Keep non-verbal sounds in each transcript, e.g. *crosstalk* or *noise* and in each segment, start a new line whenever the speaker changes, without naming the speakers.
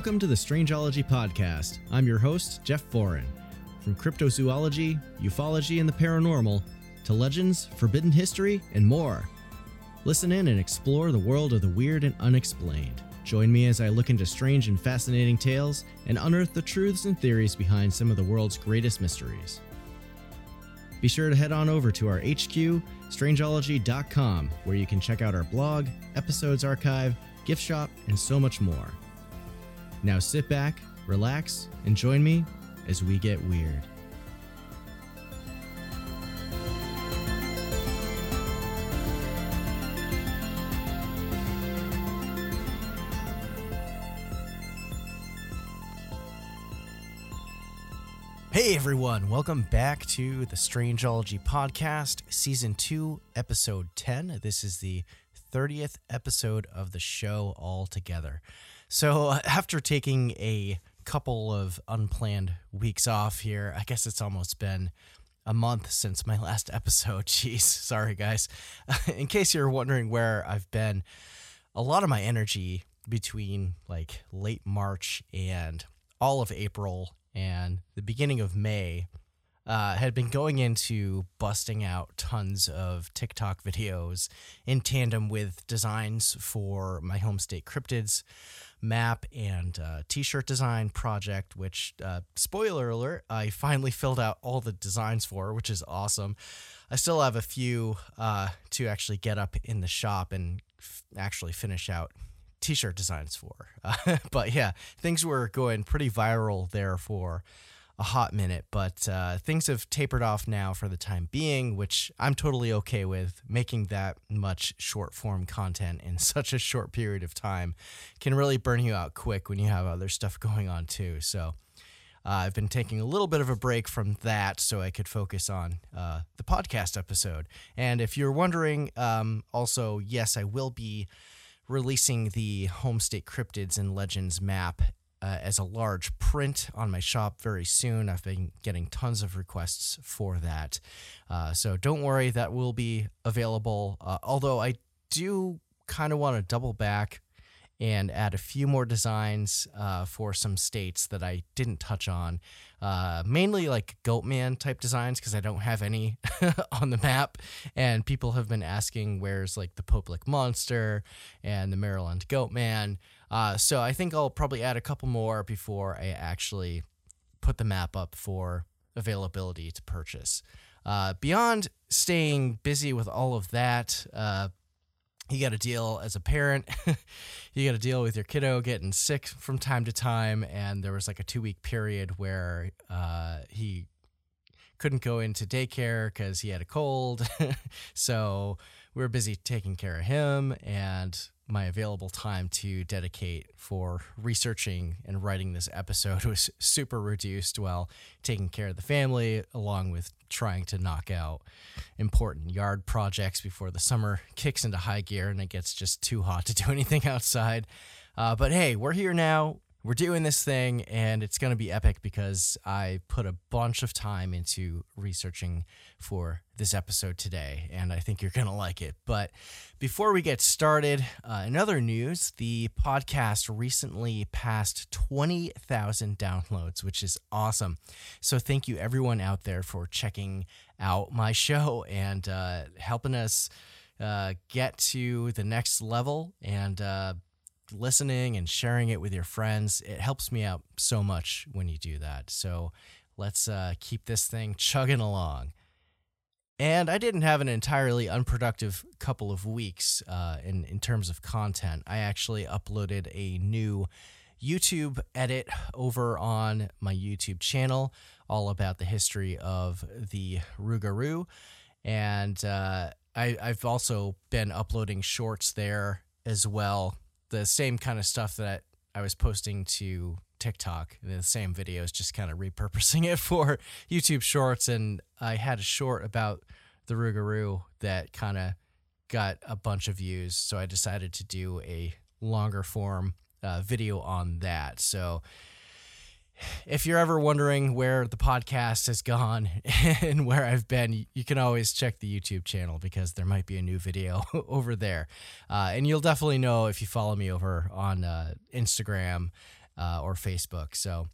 Welcome to the Strangeology Podcast. I'm your host, Jeff Foran. From cryptozoology, ufology, and the paranormal, to legends, forbidden history, and more. Listen in and explore the world of the weird and unexplained. Join me as I look into strange and fascinating tales and unearth the truths and theories behind some of the world's greatest mysteries. Be sure to head on over to our HQ, strangeology.com, where you can check out our blog, episodes archive, gift shop, and so much more. Now sit back, relax, and join me as we get weird. Hey everyone, welcome back to the Strangeology Podcast, Season 2, Episode 10. This is the 30th episode of the show altogether. So, *laughs* after taking a couple of unplanned weeks off here, I guess it's almost been a month since my *laughs* last episode. *laughs* Jeez, sorry guys. In case you're wondering where I've been, a lot of my energy between like late March and all of April and the beginning of May uh, had been going into busting out tons of TikTok videos in tandem with designs for my home state cryptids map and uh, t-shirt design project which uh, spoiler alert i finally filled out all the designs for which is awesome i still have a few uh, to actually get up in the shop and f- actually finish out t-shirt designs for. *laughs* But yeah, things were going pretty viral there for a hot minute, but uh, things have tapered off now for the time being, which I'm totally okay with. Making that much short form content in *laughs* such a short period of time can really burn you out quick when you have other stuff going on too. So. Uh, I've been taking a little bit of a break from that so I could focus on uh, the podcast episode. And if you're wondering, um, also, yes, I will be releasing the Homestate Cryptids and Legends map uh, as a large print on my shop very soon. I've been getting tons of requests for that. Uh, so don't worry, that will be available. Uh, although I do kind of want to double back and add a few more designs uh, for some states that I didn't touch on. Uh, mainly like Goatman type designs because I don't have any *laughs* on the map. And people have been asking where's like the Pope Lick Monster and the Maryland Goatman. Uh, so I think I'll probably add a couple more before I actually put the map up for availability to purchase. Uh, beyond staying busy with all of that, uh, you got to deal as a parent *laughs* you got to deal with your kiddo getting sick from time to time and there was like a two week period where uh, he couldn't go into daycare because he had a cold *laughs* so we were busy taking care of him and my available time to dedicate for researching and writing this episode *laughs* was super reduced while taking care of the family, along with trying to knock out important yard projects before the summer kicks into high gear and it gets just too hot to do *laughs* anything outside. Uh, but hey, we're here now we're doing this thing and it's going to be epic because I put a bunch of time into researching for this episode today and I think you're going to like it. But before we get started, uh, news, the podcast recently passed 20,000 downloads, which is awesome. So thank you everyone out there for checking out my show and uh, helping us uh, get to the next level and uh, listening and sharing it with your friends. It helps me out so much when you do that. So let's uh, keep this thing chugging along. And I didn't have an entirely unproductive couple of weeks uh, in, in terms of content. I actually uploaded a new YouTube edit over on my YouTube channel, all about the history of the Rougarou. And uh, I, I've also been uploading shorts there as well, the same kind of stuff that I was posting to TikTok, the same videos, just kind of repurposing *laughs* it for YouTube Shorts. And I had a short about the Rougarou that kind of got a bunch of views, so I decided to do a longer form uh, video on that. So if you're ever wondering where the podcast has gone *laughs* and where I've been, you can always check the YouTube channel because there might be a new video *laughs* over there. Uh, and you'll definitely know if you follow me over on uh, Instagram. uh, or Facebook. So,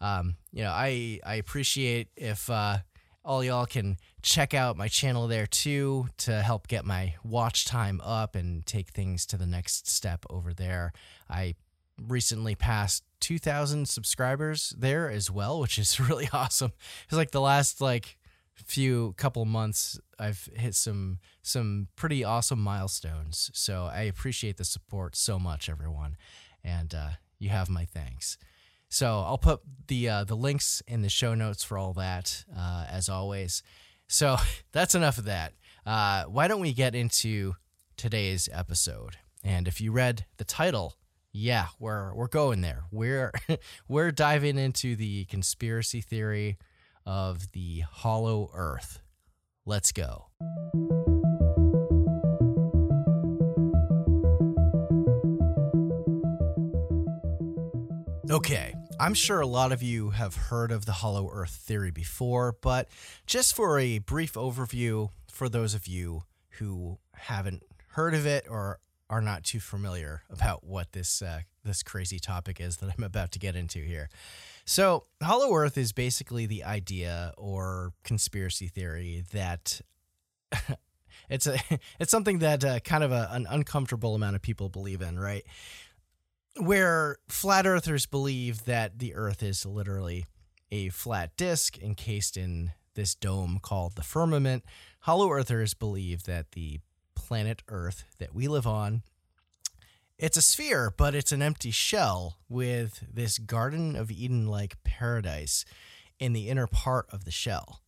um, you know, I I appreciate if uh, all y'all can check out my channel there too to help get my watch time up and take things to the next step over there. I recently passed 2000 subscribers there as well, which is *laughs* really awesome. It's like the last like few couple months I've hit some some pretty awesome milestones. So I appreciate the support so much everyone and uh, you have my thanks. So I'll put the uh, the links in the show notes for all that uh, as always. So *laughs* that's enough of that. Uh, why don't we get into today's episode? And if you read the title, yeah, we're we're going there. We're *laughs* we're diving into the conspiracy theory of the hollow earth. Let's go. Okay, I'm sure a lot of you have heard of the hollow earth theory before, but just for a brief overview for those of you who haven't heard of it or are not too familiar about what this uh, this crazy topic is that I'm about to get into here. So, hollow earth is basically the idea or conspiracy theory that *laughs* it's a *laughs* it's something that uh, kind of a, an uncomfortable amount of people believe in, right? Where flat earthers believe that the earth is literally a flat disk encased in this dome called the firmament, hollow earthers believe that the planet Earth that we live on it's a sphere, but it's an empty shell with this Garden of Eden like paradise in the inner part of the shell.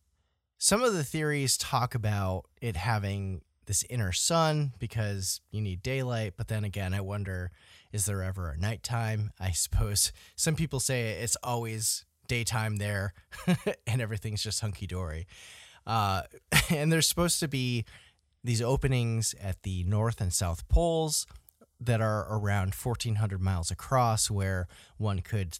Some of the theories talk about it having this inner sun because you need daylight, but then again, I wonder is there ever a nighttime? I suppose *laughs* some people say it's always daytime there *laughs* and everything's just hunky dory. Uh, *laughs* and there's supposed to be these openings at the north and south poles that are around 1400 miles across where one could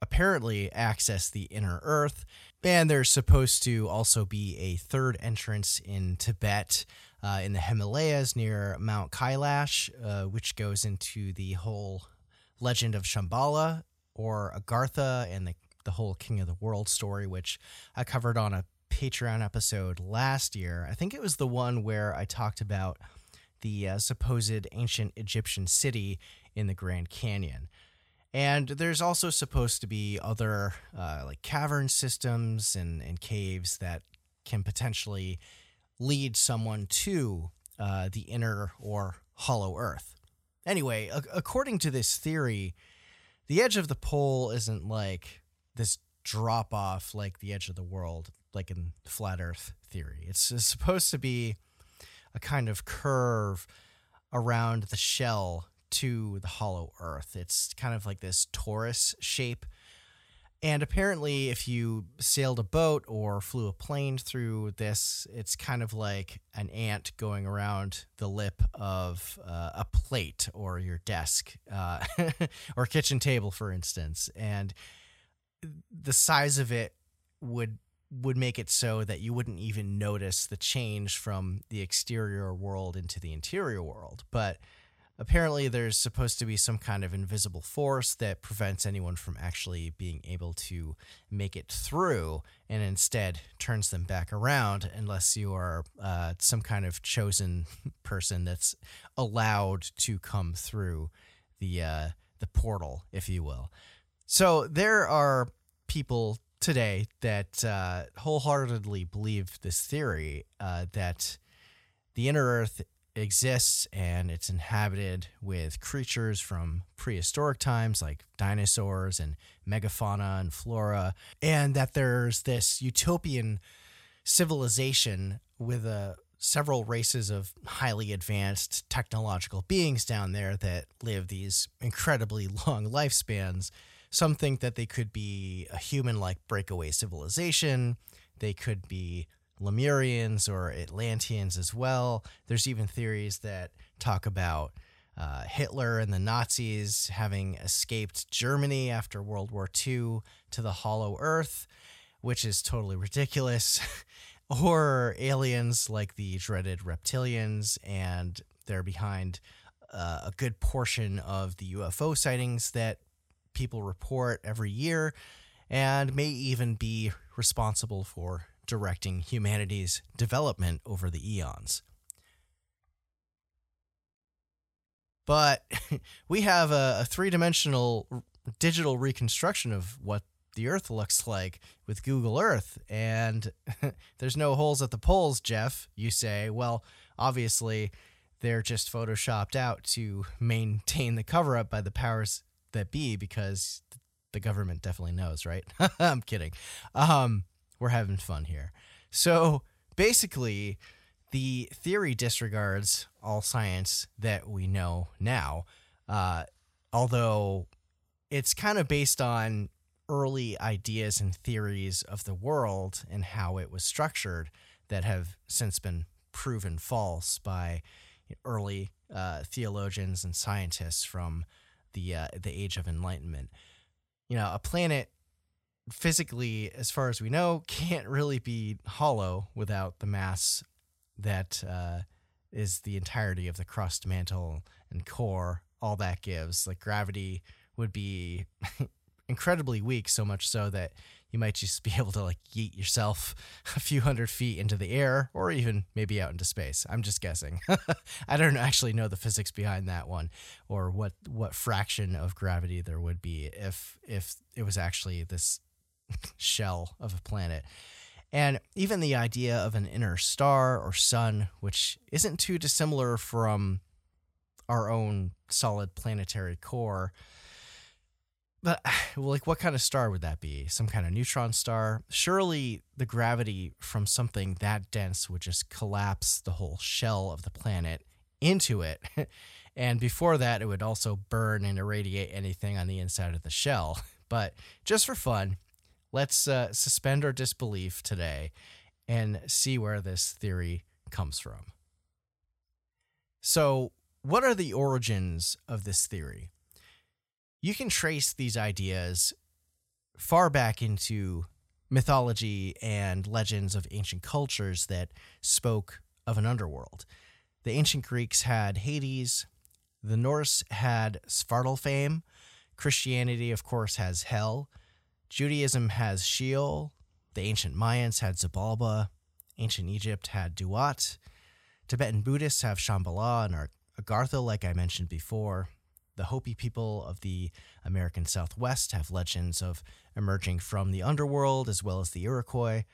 apparently access the inner earth. And there's supposed to also be a third entrance in tibet uh, in the himalayas near mount kailash uh, which goes into the whole legend of shambhala or agartha and the, the whole king of the world story which i covered on a patreon episode last year i think it was the one where i talked about the uh, supposed ancient Egyptian city in the Grand Canyon. And there's also supposed to be other uh, like cavern systems and, and caves that can potentially lead someone to uh, the inner or hollow earth. Anyway, a- according to this theory, the edge of the pole isn't like this drop off like the edge of the world, like in flat earth theory. It's, supposed to be a kind of curve around the shell to the hollow earth. It's kind of like this torus shape. And apparently, if you sailed a boat or flew a plane through this, it's kind of like an ant going around the lip of uh, a plate or your desk uh, *laughs* or kitchen table, for instance. And the size of it would would make it so that you wouldn't even notice the change from the exterior world into the interior world. But apparently, there's supposed to be some kind of invisible force that prevents anyone from actually being able to make it through and instead turns them back around unless you are uh, some kind of chosen *laughs* person that's allowed to come through the, uh, the portal, if you will. So there are people today that uh, wholeheartedly believe this theory uh, that the inner earth exists and it's inhabited with creatures from prehistoric times like dinosaurs and megafauna and flora, and that there's this utopian civilization with a uh, several races of highly advanced technological beings down there that live these incredibly *laughs* long lifespans some think that they could be a human like breakaway civilization. They could be Lemurians or Atlanteans as well. There's even theories that talk about uh, Hitler and the Nazis having escaped Germany after World War II to the Hollow Earth, which is totally ridiculous. *laughs* or aliens like the dreaded reptilians, and they're behind uh, a good portion of the UFO sightings that people report every year and may even be responsible for directing humanity's development over the eons. But *laughs* we have a, a three dimensional digital reconstruction of what the Earth looks like with Google Earth, and *laughs* there's no holes at the poles, Jeff. You say, well, obviously, they're just photoshopped out to maintain the cover up by the powers that be because the government definitely knows, right? *laughs* I'm kidding. Um, we're having fun here. So basically, the theory disregards all science that we know now, uh, although it's kind of based on early ideas and theories of the world and how it was structured that have since been proven false by early uh, theologians and scientists from the uh, the age of enlightenment. You know, a planet physically, as far as we know, *laughs* can't really be hollow without the mass that uh, is the entirety of the crust, mantle, and core. All that gives, like gravity, would be *laughs* incredibly weak, so much so that you might just *laughs* be able to like yeet yourself a few hundred feet into the air or even maybe out into space. I'm just guessing. *laughs* I don't actually know the physics behind that one or what what fraction of gravity there would be if if it was actually this *laughs* shell of a planet. And even the idea of an inner star or sun, which isn't too dissimilar from our own solid planetary core, but *sighs* like, what kind of star would that be? Some kind of neutron star? Surely the gravity from something that dense would just collapse the whole shell of the planet into it. *laughs* and before that, it would also burn and irradiate anything on the inside of the shell. *laughs* But just for fun, let's uh, suspend our disbelief today and see where this theory comes from. So, what are the origins of this theory? You can trace these ideas far back into mythology and legends of ancient cultures that spoke of an underworld. The ancient Greeks had Hades, the Norse had Svartalfheim, Christianity, of course, has hell, Judaism has Sheol, the ancient Mayans had Xibalba, ancient Egypt had Duat, Tibetan Buddhists have Shambhala and Agartha, like I mentioned before, the Hopi people of the American Southwest have legends of emerging from the underworld, as well as the Iroquois,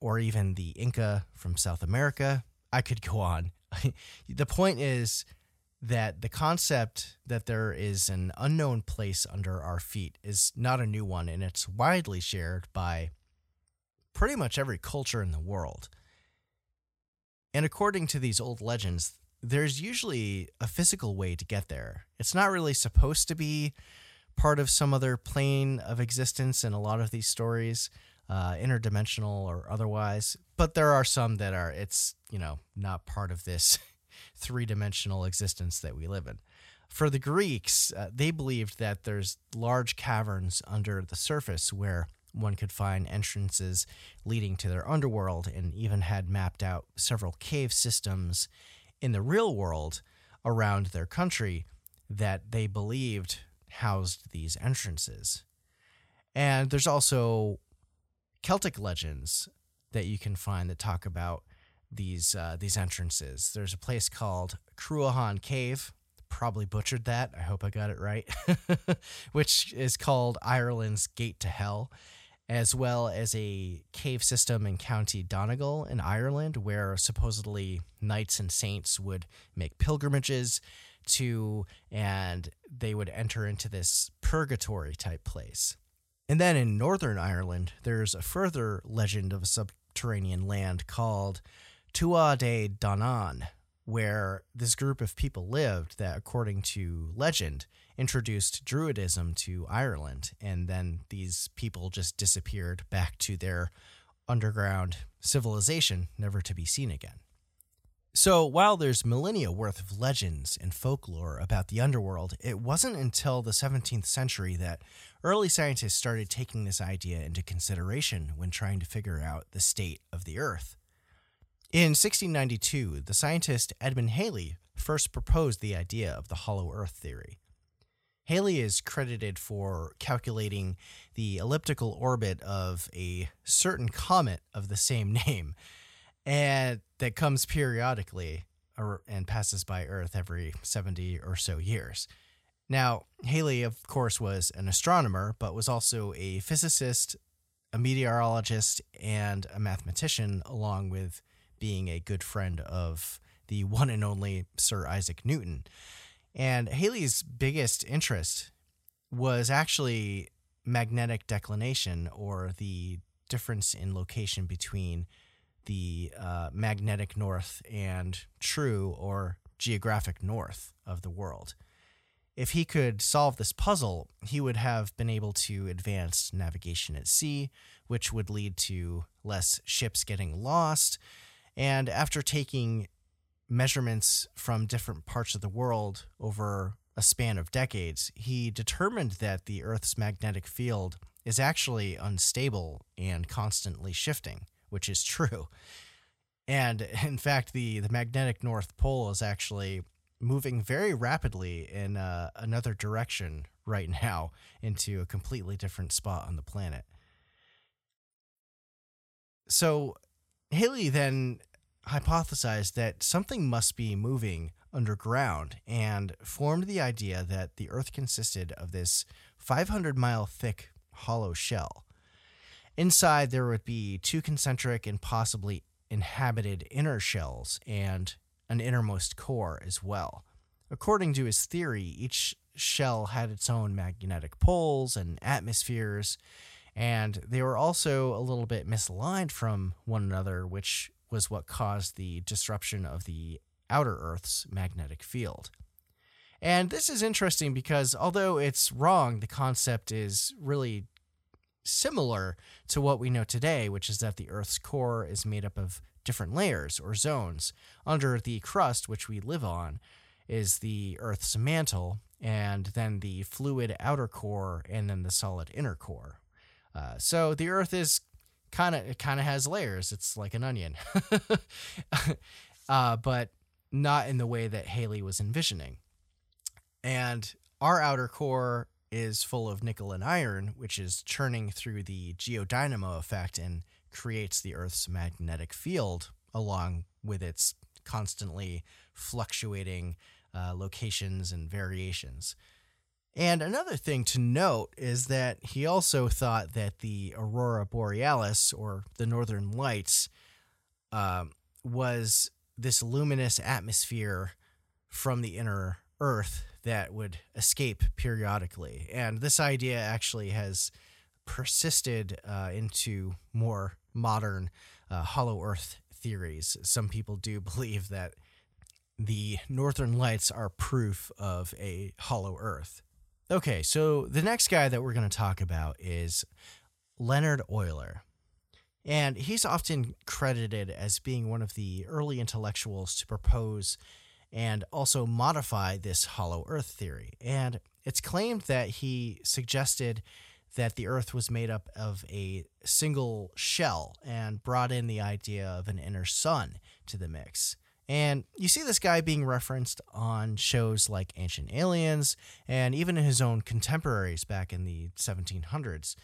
or even the Inca from South America. I could go on. *laughs* the point is that the concept that there is an unknown place under our feet is not a new one, and it's widely shared by pretty much every culture in the world. And according to these old legends, there's usually a physical way to get there. It's not really supposed to be part of some other plane of existence in a lot of these stories, uh, interdimensional or otherwise. But there are some that are, it's, you know, not part of this *laughs* three dimensional existence that we live in. For the Greeks, uh, they believed that there's large caverns under the surface where one could find entrances leading to their underworld and even had mapped out several cave systems in the real world around their country that they believed housed these entrances. And there's also Celtic legends that you can find that talk about these uh, these entrances. There's a place called Cruachan Cave. Probably butchered that. I hope I got it right. *laughs* Which is called Ireland's Gate to Hell as well as a cave system in County Donegal in Ireland, where supposedly knights and saints would make pilgrimages to, and they would enter into this purgatory type place. And then in Northern Ireland, there's a further legend of a subterranean land called Tuatha de Danann, where this group of people lived that, according to legend, introduced Druidism to Ireland. And then these people just disappeared back to their underground civilization, never to be seen again. So, while there's millennia worth of legends and folklore about the underworld, it wasn't until the 17th century that early scientists started taking this idea into consideration when trying to figure out the state of the Earth. In 1692, the scientist Edmund Halley first proposed the idea of the hollow earth theory. Halley is credited for calculating the elliptical orbit of a certain comet of the same *laughs* name, and that comes periodically and passes by Earth every 70 or so years. Now, Halley, of course, was an astronomer, but was also a physicist, a meteorologist, and a mathematician, along with being a good friend of the one and only Sir Isaac Newton. And Halley's biggest interest was actually magnetic declination, or the difference in location between the uh, magnetic north and true or geographic north of the world. If he could solve this puzzle, he would have been able to advance navigation at sea, which would lead to less ships getting lost. And after taking measurements from different parts of the world over a span of decades, he determined that the Earth's magnetic field is actually unstable and constantly shifting, which is true. And in fact, the, the magnetic North Pole is actually moving very rapidly in uh, another direction right now into a completely different spot on the planet. So Halley then hypothesized that something must be moving underground and formed the idea that the Earth consisted of this 500 mile thick hollow shell. Inside, there would be two concentric and possibly inhabited inner shells and an innermost core as well. According to his theory, each shell had its own magnetic poles and atmospheres, and they were also a little bit misaligned from one another, which was what caused the disruption of the outer Earth's magnetic field. And this is interesting because although it's wrong, the concept is really similar to what we know today, which is that the Earth's core is made up of different layers or zones. Under the crust, which we live on, is the Earth's mantle, and then the fluid outer core, and then the solid inner core. Uh, so the Earth is kind of it kind of has layers. It's like an onion, *laughs* uh, but not in the way that Halley was envisioning. And our outer core is full of nickel and iron, which is churning through the geodynamo effect and creates the Earth's magnetic field along with its constantly fluctuating uh, locations and variations. And another thing to note is that he also thought that the aurora borealis, or the northern lights, uh, was this luminous atmosphere from the inner Earth that would escape periodically. And this idea actually has persisted uh, into more modern uh, hollow Earth theories. Some people do *laughs* believe that the northern lights are proof of a hollow Earth. Okay, so the next guy that we're going to talk about is Leonhard Euler. And he's often credited as being one of the early intellectuals to propose and also modify this hollow earth theory. And it's claimed that he suggested that the earth was made up of a single shell and brought in the idea of an inner sun to the mix. And you see this guy being referenced on shows like Ancient Aliens and even in his own contemporaries back in the 1700s.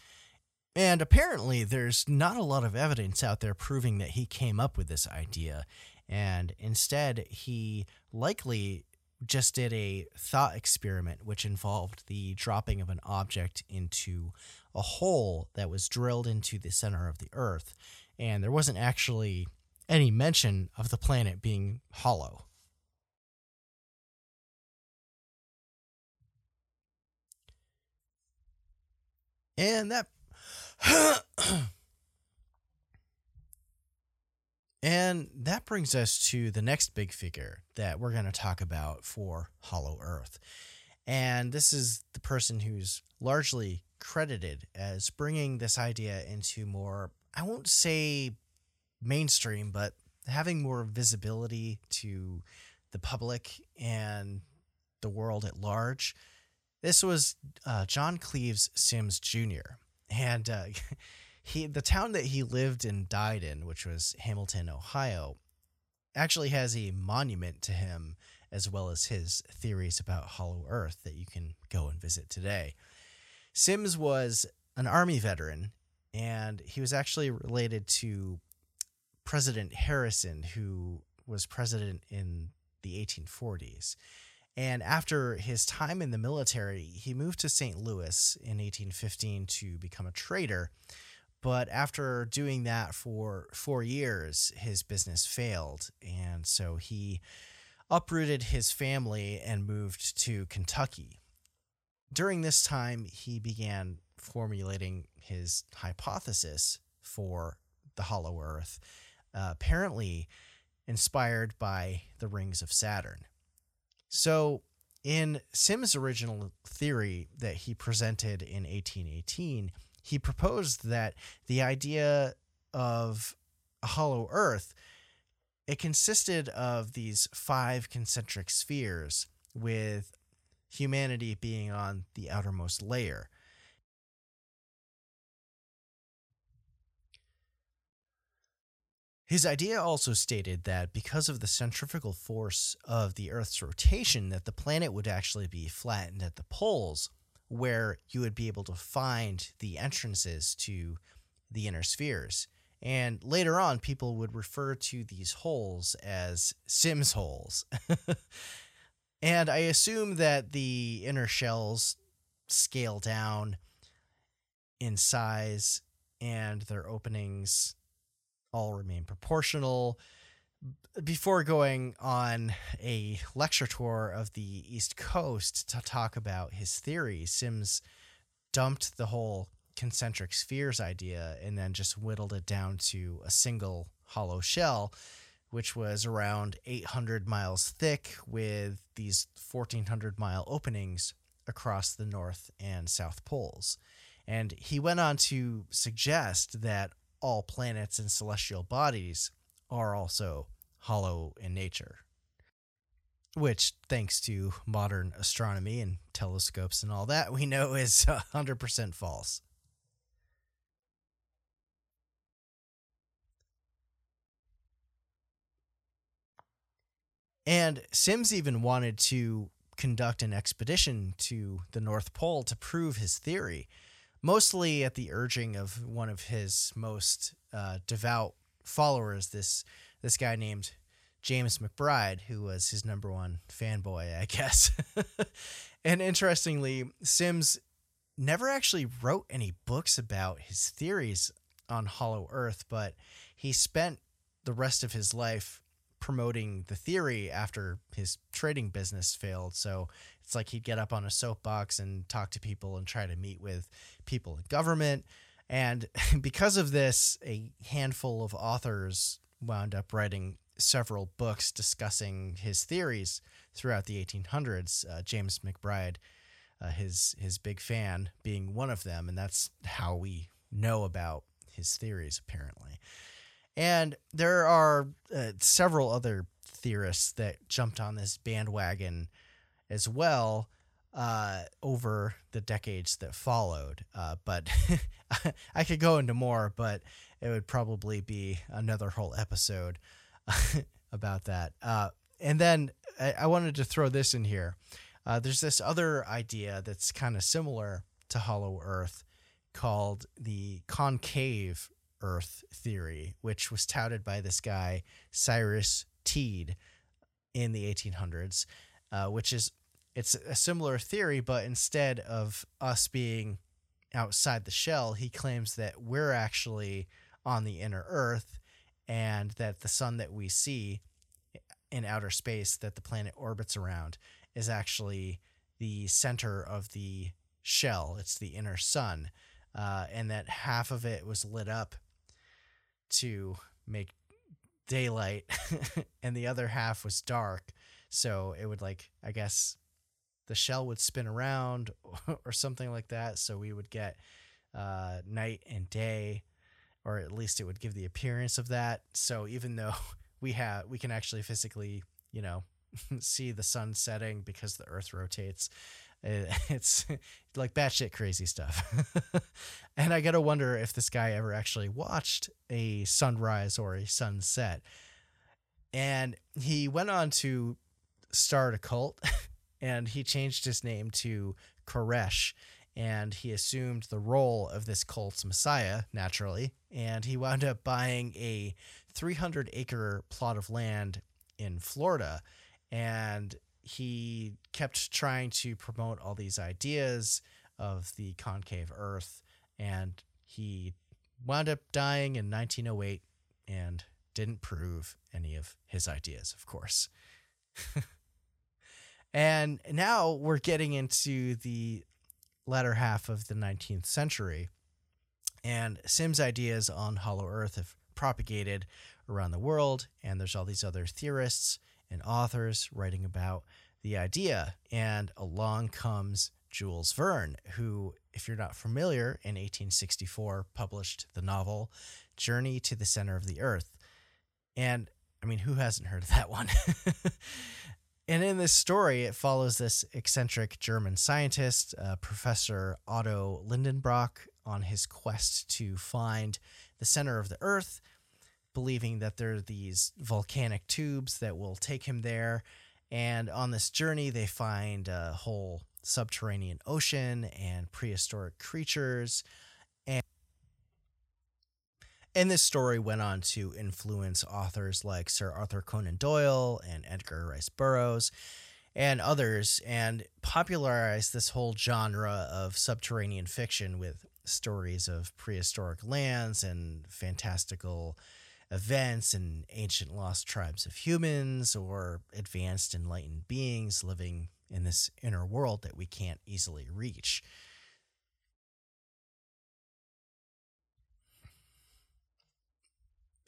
And apparently, there's not a lot of evidence out there proving that he came up with this idea. And instead, he likely just did a thought experiment, which involved the dropping of an object into a hole that was drilled into the center of the Earth. And there wasn't actually any mention of the planet being hollow. And that. *coughs* and that brings us to the next big figure that we're going to talk about for Hollow Earth. And this is the person who's largely credited as bringing this idea into more, I won't say mainstream, but having more visibility to the public and the world at large. This was uh, John Cleves Symmes Jr. And uh, *laughs* he, the town that he lived and died in, which was Hamilton, Ohio, actually has a monument to him as well as his theories about Hollow Earth that you can go and visit today. Symmes was an Army veteran, and he was actually related to President Harrison, who was president in the 1840s. And after his time in the military, he moved to St. Louis in 1815 to become a trader. But after doing that for four years, his business failed. And so he uprooted his family and moved to Kentucky. During this time, he began formulating his hypothesis for the Hollow Earth, uh, apparently inspired by the rings of Saturn. So, in Symmes' original theory that he presented in 1818, he proposed that the idea of a hollow earth it consisted of these five concentric spheres with humanity being on the outermost layer His idea also stated that because of the centrifugal force of the Earth's rotation, that the planet would actually be flattened at the poles, where you would be able to find the entrances to the inner spheres. And later on, people would refer to these holes as Symmes holes. *laughs* and I assume that the inner shells scale down in size and their openings all remain proportional. Before going on a lecture tour of the East Coast to talk about his theory, Symmes dumped the whole concentric spheres idea and then just whittled it down to a single hollow shell, which was around 800 miles thick with these 1400 mile openings across the North and South poles. And he went on to suggest that all planets and celestial bodies are also hollow in nature. Which, thanks to modern astronomy and telescopes and all that, we know is *laughs* 100% false. And Symmes even wanted to conduct an expedition to the North Pole to prove his theory mostly at the urging of one of his most uh, devout followers, this this guy named James McBride, who was his number one fanboy, I guess. *laughs* and interestingly, Symmes never actually wrote any books about his theories on Hollow Earth, but he spent the rest of his life promoting the theory after his trading business failed. So it's like he'd get up on a soapbox and talk to people and try to meet with people in government. And *laughs* because of this, a handful of authors wound up writing several books discussing his theories throughout the 1800s. Uh, James McBride, uh, his his big fan, being one of them, and that's how we know about his theories apparently. And there are uh, several other theorists that jumped on this bandwagon as well uh, over the decades that followed. Uh, but *laughs* I could go into more, but it would probably be another whole episode *laughs* about that. Uh, and then I, I, wanted to throw this in here. Uh, there's this other idea that's kind of similar to Hollow Earth called the concave Earth theory, which was touted by this guy, Cyrus Teed, in the 1800s, uh, which is it's a similar theory, but instead of us being outside the shell, he claims that we're actually on the inner Earth, and that the sun that we see in outer space that the planet orbits around is actually the center of the shell. It's the inner sun, uh, and that half of it was lit up to make daylight *laughs* and the other half was dark. So it would like i guess the shell would spin around *laughs* or something like that. So we would get uh, night and day or at least it would give the appearance of that. So even though *laughs* we have we can actually physically you know see the sun setting because the earth rotates Eh, *laughs* it's like batshit crazy stuff. *laughs* and I got to wonder if this guy ever actually watched a sunrise or a sunset. And he went on to start a cult, *laughs* and he changed his name to Koresh, and he assumed the role of this cult's messiah naturally, and he wound up buying a 300 acre plot of land in Florida, and he kept trying to promote all these ideas of the concave Earth, and he wound up dying in 1908 and didn't prove any of his ideas, of course. *laughs* and now we're getting into the latter half of the 19th century, and Symmes' ideas on Hollow Earth have propagated around the world, and there's all these other theorists and authors writing about the idea. And along comes Jules Verne, who, if you're not familiar, in 1864 published the novel Journey to the Center of the Earth. And I mean, who hasn't heard of that one? *laughs* and in this story, it follows this eccentric German scientist, uh, Professor Otto Lindenbrock, on his quest to find the center of the Earth, believing that there are these volcanic tubes that will take him there. And on this journey, they find a whole subterranean ocean and prehistoric creatures. And, and this story went on to influence authors like Sir Arthur Conan Doyle and Edgar Rice Burroughs and others and popularized this whole genre of subterranean fiction with stories of prehistoric lands and fantastical events and ancient lost tribes of humans or advanced enlightened beings living in this inner world that we can't easily reach.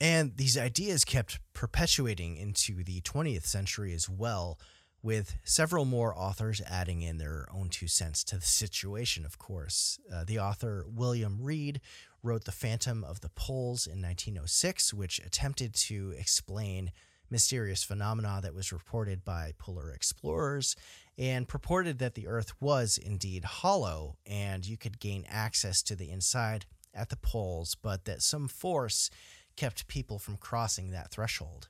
And these ideas kept perpetuating into the 20th century as well, with several more authors adding in their own two cents to the situation, of course. Uh, the author William Reed wrote The Phantom of the Poles in 1906, which attempted to explain mysterious phenomena that was reported by polar explorers and purported that the Earth was indeed hollow and you could gain access to the inside at the poles, but that some force kept people from crossing that threshold.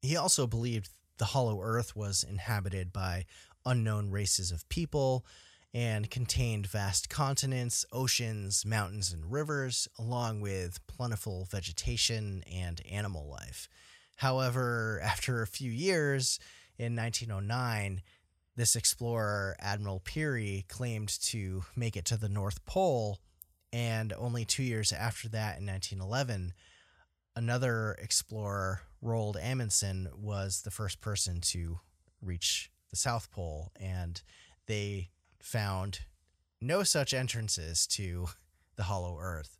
He also believed the hollow Earth was inhabited by unknown races of people and contained vast continents, oceans, mountains, and rivers, along with plentiful vegetation and animal life. However, after a few years, in 1909, this explorer, Admiral Peary, claimed to make it to the North Pole. And only two years after that, in 1911, another explorer, Roald Amundsen, was the first person to reach the South Pole. And they found no such entrances to the Hollow Earth.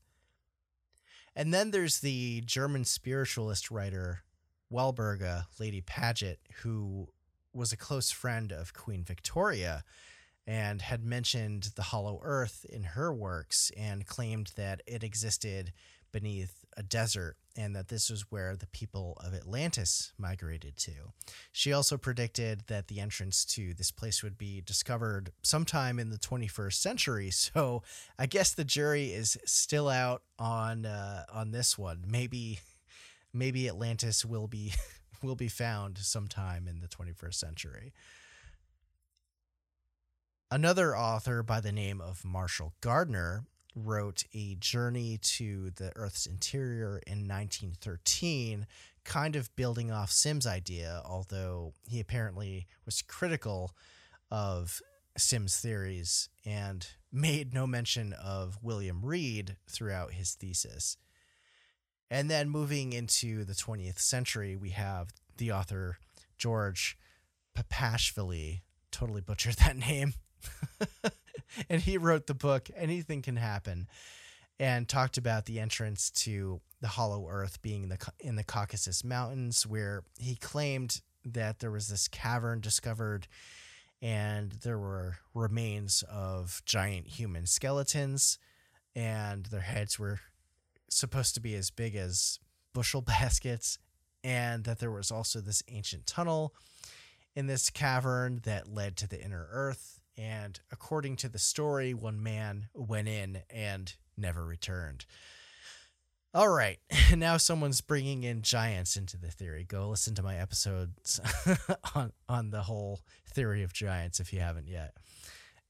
And then there's the German spiritualist writer Walburga, Lady Paget, who was a close friend of Queen Victoria and had mentioned the Hollow Earth in her works and claimed that it existed beneath a desert and that this was where the people of Atlantis migrated to. She also predicted that the entrance to this place would be discovered sometime in the 21st century. *laughs* So I guess the jury is still out on uh, on this one. Maybe maybe Atlantis will be *laughs* will be found sometime in the 21st century. Another author by the name of Marshall Gardner wrote A Journey to the Earth's Interior in 1913, kind of building off Symmes' idea, although he apparently was critical of Symmes' theories and *laughs* made no mention of William Reed throughout his thesis. And then moving into the 20th century, we have the author George Papashvili, totally butchered that *laughs* name. *laughs* *laughs* and he wrote the book Anything Can Happen and talked about the entrance to the hollow earth being the in the Caucasus Mountains where he claimed that there was this cavern discovered and there were remains of giant human skeletons and their heads were supposed to be as big as bushel *laughs* baskets and that there was also this ancient tunnel in this cavern that led to the inner earth and according to the story, one man went in and never returned. All right, *laughs* now someone's bringing in giants into the theory. Go listen to my episodes *laughs* on on the whole theory of giants if you haven't yet.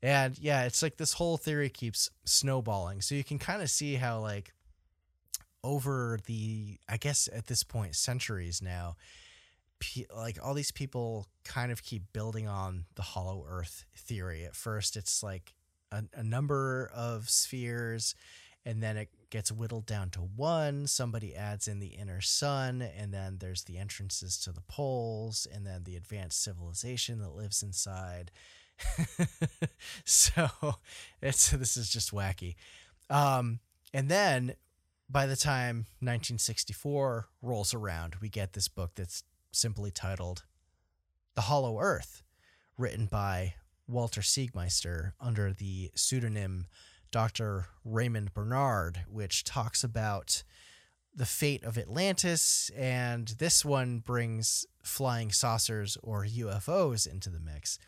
And yeah, it's like this whole theory keeps snowballing. So you can kind of see how like over the I guess at this point centuries now like all these people kind of keep building on the hollow earth theory. At first it's like a, a number of spheres and then it gets whittled down to one. Somebody adds in the inner sun, and then there's the entrances to the poles, and then the advanced civilization that lives inside. *laughs* so it's this is just wacky. Um, and then by the time 1964 rolls around, we get this book that's simply titled The Hollow Earth, written by Walter Siegmeister under the pseudonym Dr. Raymond Bernard, which talks about the fate of Atlantis, and this one brings flying saucers or UFOs into the mix.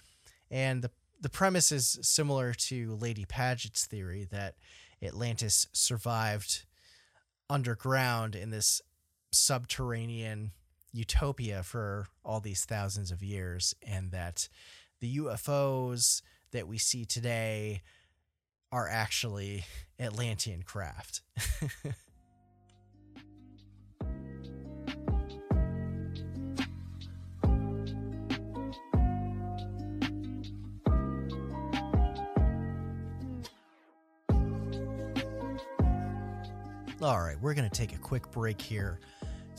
And the the premise is similar to Lady Paget's theory that Atlantis survived underground in this subterranean utopia for all these thousands of years, and that the UFOs that we see today are actually Atlantean craft. *laughs* All right, we're going to take a quick break here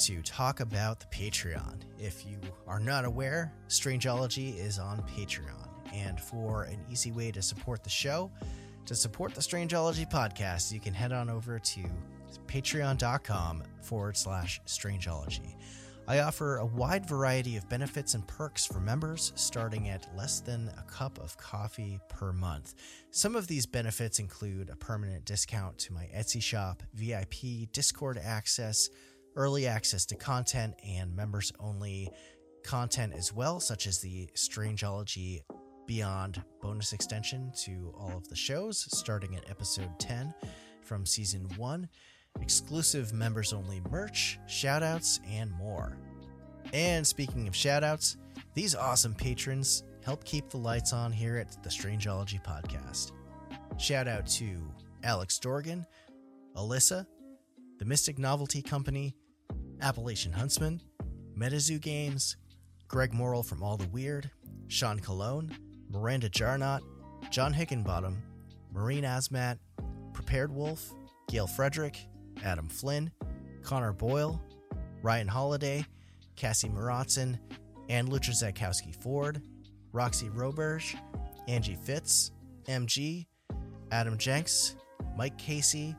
to talk about the Patreon. If you are not aware, Strangeology is on Patreon. And for an easy way to support the show, to support the Strangeology podcast, you can head on over to patreon.com forward slash strangeology. I offer a wide variety of benefits and perks for members, starting at less than a cup of coffee per month. Some of these benefits include a permanent discount to my Etsy shop, VIP Discord access, early access to content, and members only content as well, such as the Strangeology Beyond bonus extension to all of the shows, starting at episode 10 from season 1 exclusive members only merch, shoutouts, and more. And speaking of shoutouts, these awesome patrons help keep the lights on here at the Strangeology podcast. Shout out to Alex Dorgan, Alyssa, the Mystic Novelty Company, Appalachian Huntsman, MetaZoo Games, Greg Morrill from All the Weird, Sean Cologne, Miranda Jarnot, John Hickenbottom, Marine Asmat, Prepared Wolf, Gail Frederick, Adam Flynn, Connor Boyle, Ryan Holiday, Cassie Maratson, Ann Lucha Zakowski Ford, Roxy Roberge, Angie Fitz, MG, Adam Jenks, Mike Casey,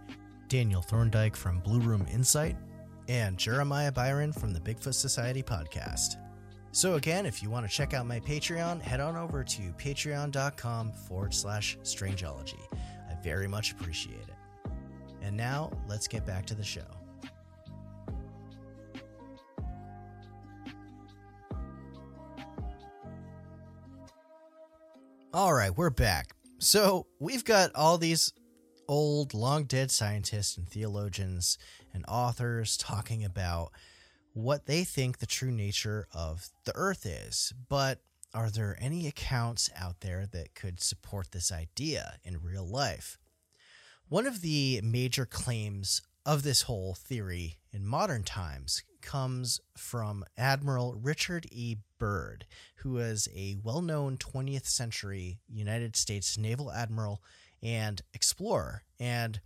Daniel Thorndike from Blue Room Insight, and Jeremiah Byron from the Bigfoot Society podcast. So, again, if you want to check out my Patreon, head on over to patreon.com forward slash strangeology. I very much appreciate it. And now, let's get back to the show. All right, we're back. So, we've got all these old, long dead scientists and theologians and authors talking about what they think the true nature of the earth is. But are there any accounts out there that could support this idea in real life? One of the major claims of this whole theory in modern times comes from Admiral Richard E. Byrd, who was a well known 20th century United States naval admiral and explorer. And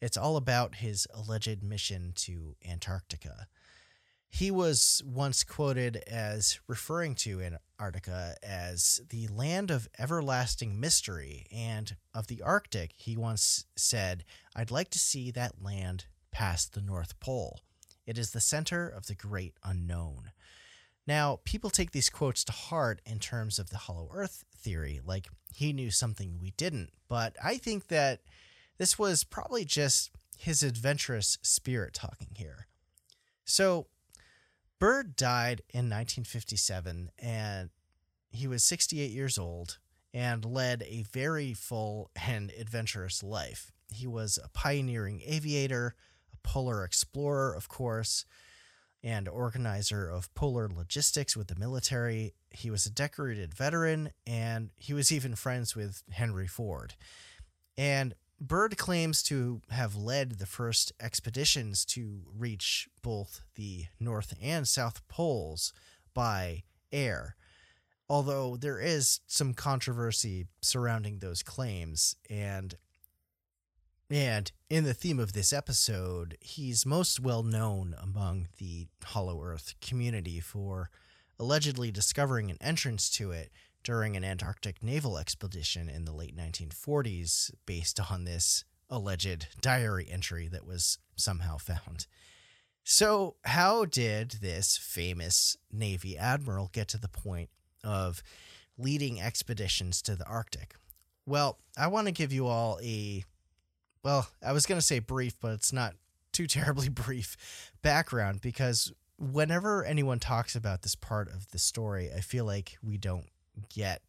it's all about his alleged mission to Antarctica. He was once quoted as referring to Antarctica as the land of everlasting mystery, and of the Arctic, he once said, I'd like to see that land past the North Pole. It is the center of the great unknown. Now, people take these quotes to heart in terms of the hollow earth theory, like he knew something we didn't, but I think that this was probably just his adventurous spirit talking here. So, Byrd died in 1957 and he was 68 years old and led a very full and adventurous life. He was a pioneering aviator, a polar explorer, of course, and organizer of polar logistics with the military. He was a decorated veteran, and he was even friends with Henry Ford. And Byrd claims to have led the first expeditions to reach both the North and South Poles by air, although there is some controversy surrounding those claims. And and in the theme of this episode, he's most well known among the Hollow Earth community for allegedly discovering an entrance to it during an Antarctic naval expedition in the late 1940s based on this alleged diary entry that was somehow found. So, how did this famous Navy admiral get to the point of leading expeditions to the Arctic? Well, I want to give you all a well, I was going to say brief, but it's not too *laughs* terribly brief background because whenever anyone talks about this part of the story, I feel like we don't get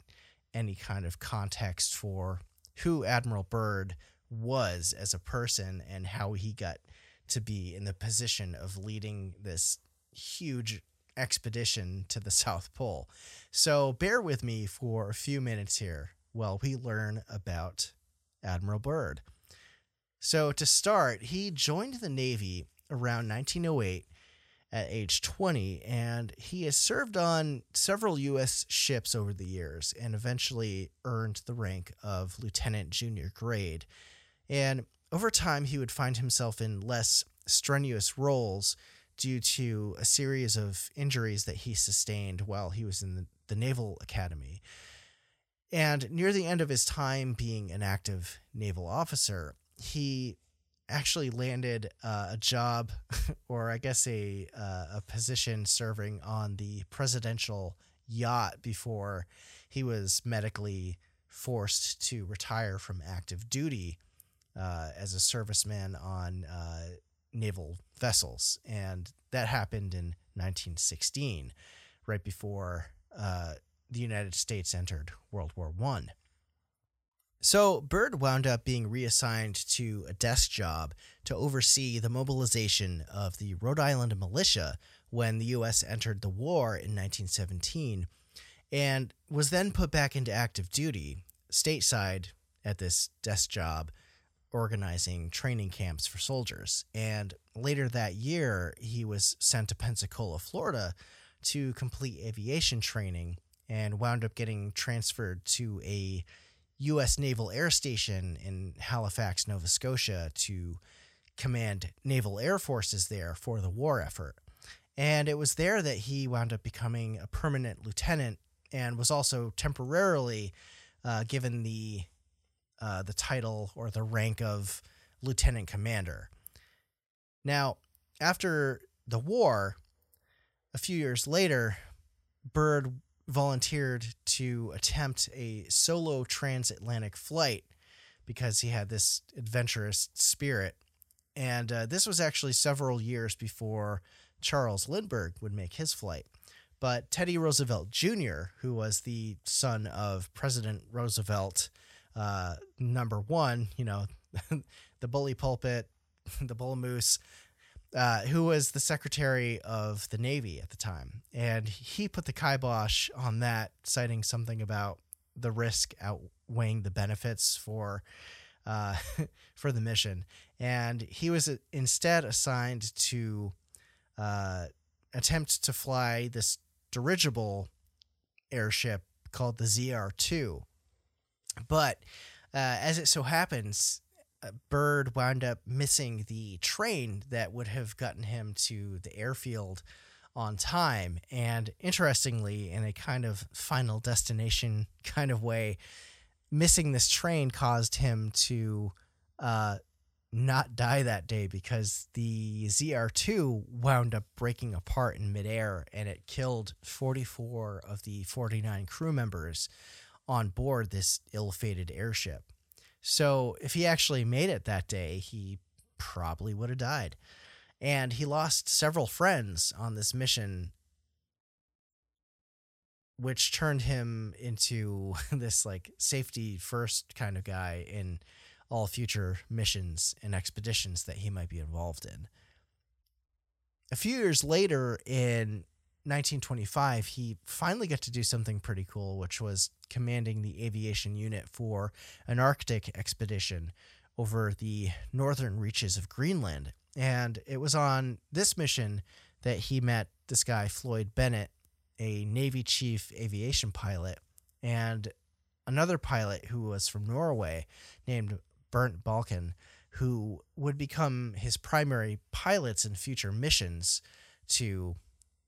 any kind of context for who Admiral Byrd was as a person and how he got to be in the position of leading this huge expedition to the *laughs* South Pole. So bear with me for a few minutes here while we learn about Admiral Byrd. So, to start, he joined the Navy around 1908 at age 20, and he has served on several U.S. ships over the years and eventually earned the rank of lieutenant junior grade. And over time, he would find himself in less strenuous roles due to a series of injuries that he sustained while he was in the, Naval Academy. And near the end of his time being an active naval officer, he actually landed uh, a job, *laughs* or I guess a uh, a position serving on the presidential yacht before he was medically forced to retire from active duty uh, as a serviceman on uh, naval vessels, and that happened in 1916, right before uh, the United States entered World War One. So Byrd wound up being reassigned to a desk job to oversee the mobilization of the Rhode Island militia when the U.S. entered the war in 1917 and was then put back into active duty stateside at this desk job organizing training camps for soldiers. And later that year, he was sent to Pensacola, Florida to complete aviation training and wound up getting transferred to a U.S. Naval Air Station in Halifax, Nova Scotia, to command naval air forces there for the war effort. And it was there that he wound up becoming a permanent lieutenant and was also temporarily uh, given the uh, the title or the rank of lieutenant commander. Now, after the war, a few years later, Byrd volunteered to attempt a solo transatlantic flight because he had this adventurous spirit. And uh, this was actually several years before Charles Lindbergh would make his flight. But Teddy Roosevelt Jr., who was the son of President Roosevelt, uh, number one, you know, *laughs* the bully pulpit, *laughs* the bull moose, uh, who was the Secretary of the Navy at the time. And he put the kibosh on that, citing something about the risk outweighing the benefits for uh, *laughs* for the mission. And he was instead assigned to uh, attempt to fly this dirigible airship called the ZR 2. But uh, as it so happens, Byrd wound up missing the train that would have gotten him to the airfield on time. And interestingly, in a kind of final destination *laughs* kind of way, missing this train caused him to uh, not die that day because the ZR2 wound up breaking apart in midair and it killed 44 of the 49 crew members on board this ill fated airship. So if he actually made it that day, he probably would have died. And he lost several friends on this mission, which turned him into *laughs* this like safety first kind of guy in all future missions and expeditions that he might be involved in. A few years later, in 1925, he finally got to do something pretty cool, which was commanding the aviation unit for an Arctic expedition over the northern reaches of Greenland. And it was on this mission that he met this guy, Floyd Bennett, a Navy chief aviation pilot, and another pilot who was from Norway named Bernt Balchen, who would become his primary pilots in future missions to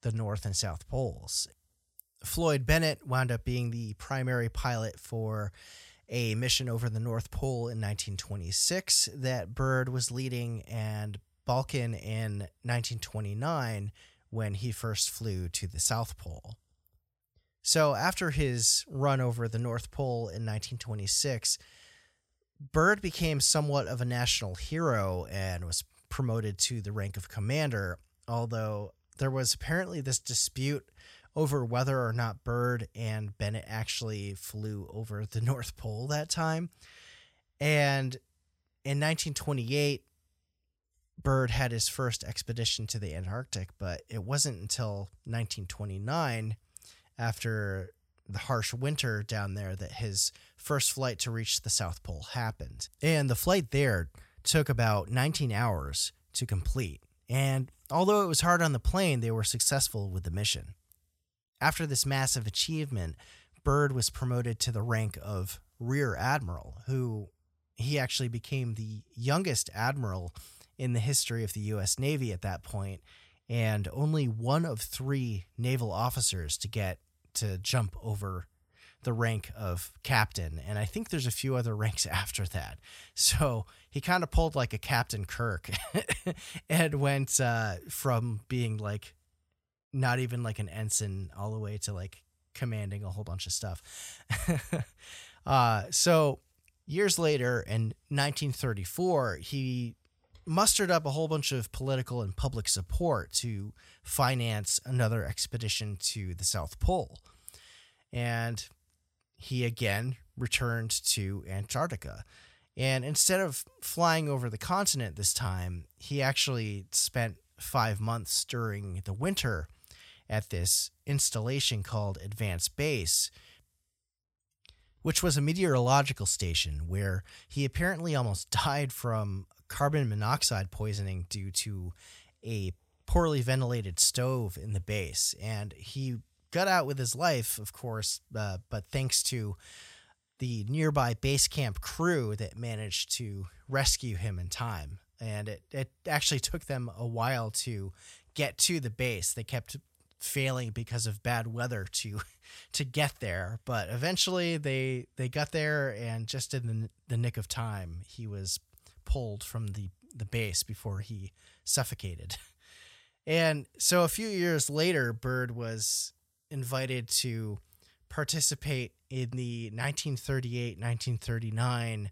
the North and South Poles. Floyd Bennett wound up being the primary pilot for a mission over the North Pole in 1926 that Byrd was leading, and Balchen in 1929 when he first flew to the South Pole. So, after his run over the North Pole in 1926, Byrd became somewhat of a national hero and was promoted to the rank of commander, although there was apparently this dispute over whether or not Byrd and Bennett actually flew over the *laughs* North Pole that time. And in 1928, Byrd had his first expedition to the Antarctic, but it wasn't until 1929, after the harsh winter down there, that his first flight to reach the South Pole happened. And the flight there took about 19 hours to complete. And although it was hard on the plane, they were successful with the mission. After this massive achievement, Byrd was promoted to the rank of Rear Admiral, who he actually became the youngest admiral in the history of the U.S. Navy at that point, and only one of three naval officers to get to jump over the rank of captain. And I think there's a few other *laughs* ranks after that. So he kind of pulled like a Captain Kirk *laughs* and went uh, from being like not even like an ensign all the way to like commanding a whole bunch of stuff. *laughs* uh, so years later in 1934, he mustered up a whole bunch of political and public support to finance another expedition to the South Pole. And he again returned to Antarctica. And instead of flying over the continent this time, he actually spent five months during the winter at this installation called Advanced Base, which was a meteorological station where he apparently almost *laughs* died from carbon monoxide poisoning due to a poorly ventilated stove in the base. And he got out with his life, of course, uh, but thanks to the nearby base camp crew that managed to rescue him in time. And it, it actually took them a while to get to the base. They kept failing because of bad weather to *laughs* to get there, but eventually they they got there and just in the, the nick of time, he was pulled from the the base before he suffocated. *laughs* And so a few years later, Byrd was invited to participate in the 1938 1939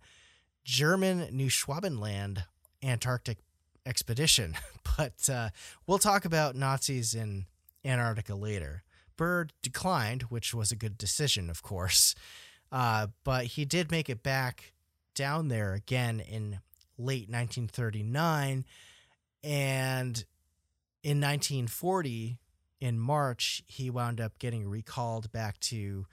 German Neuschwabenland Antarctic expedition. *laughs* But uh, we'll talk about Nazis in Antarctica later. Byrd declined, which was a good decision, of course. Uh, but he did make it back down there again in late 1939. And in 1940, in March, he wound up getting recalled back to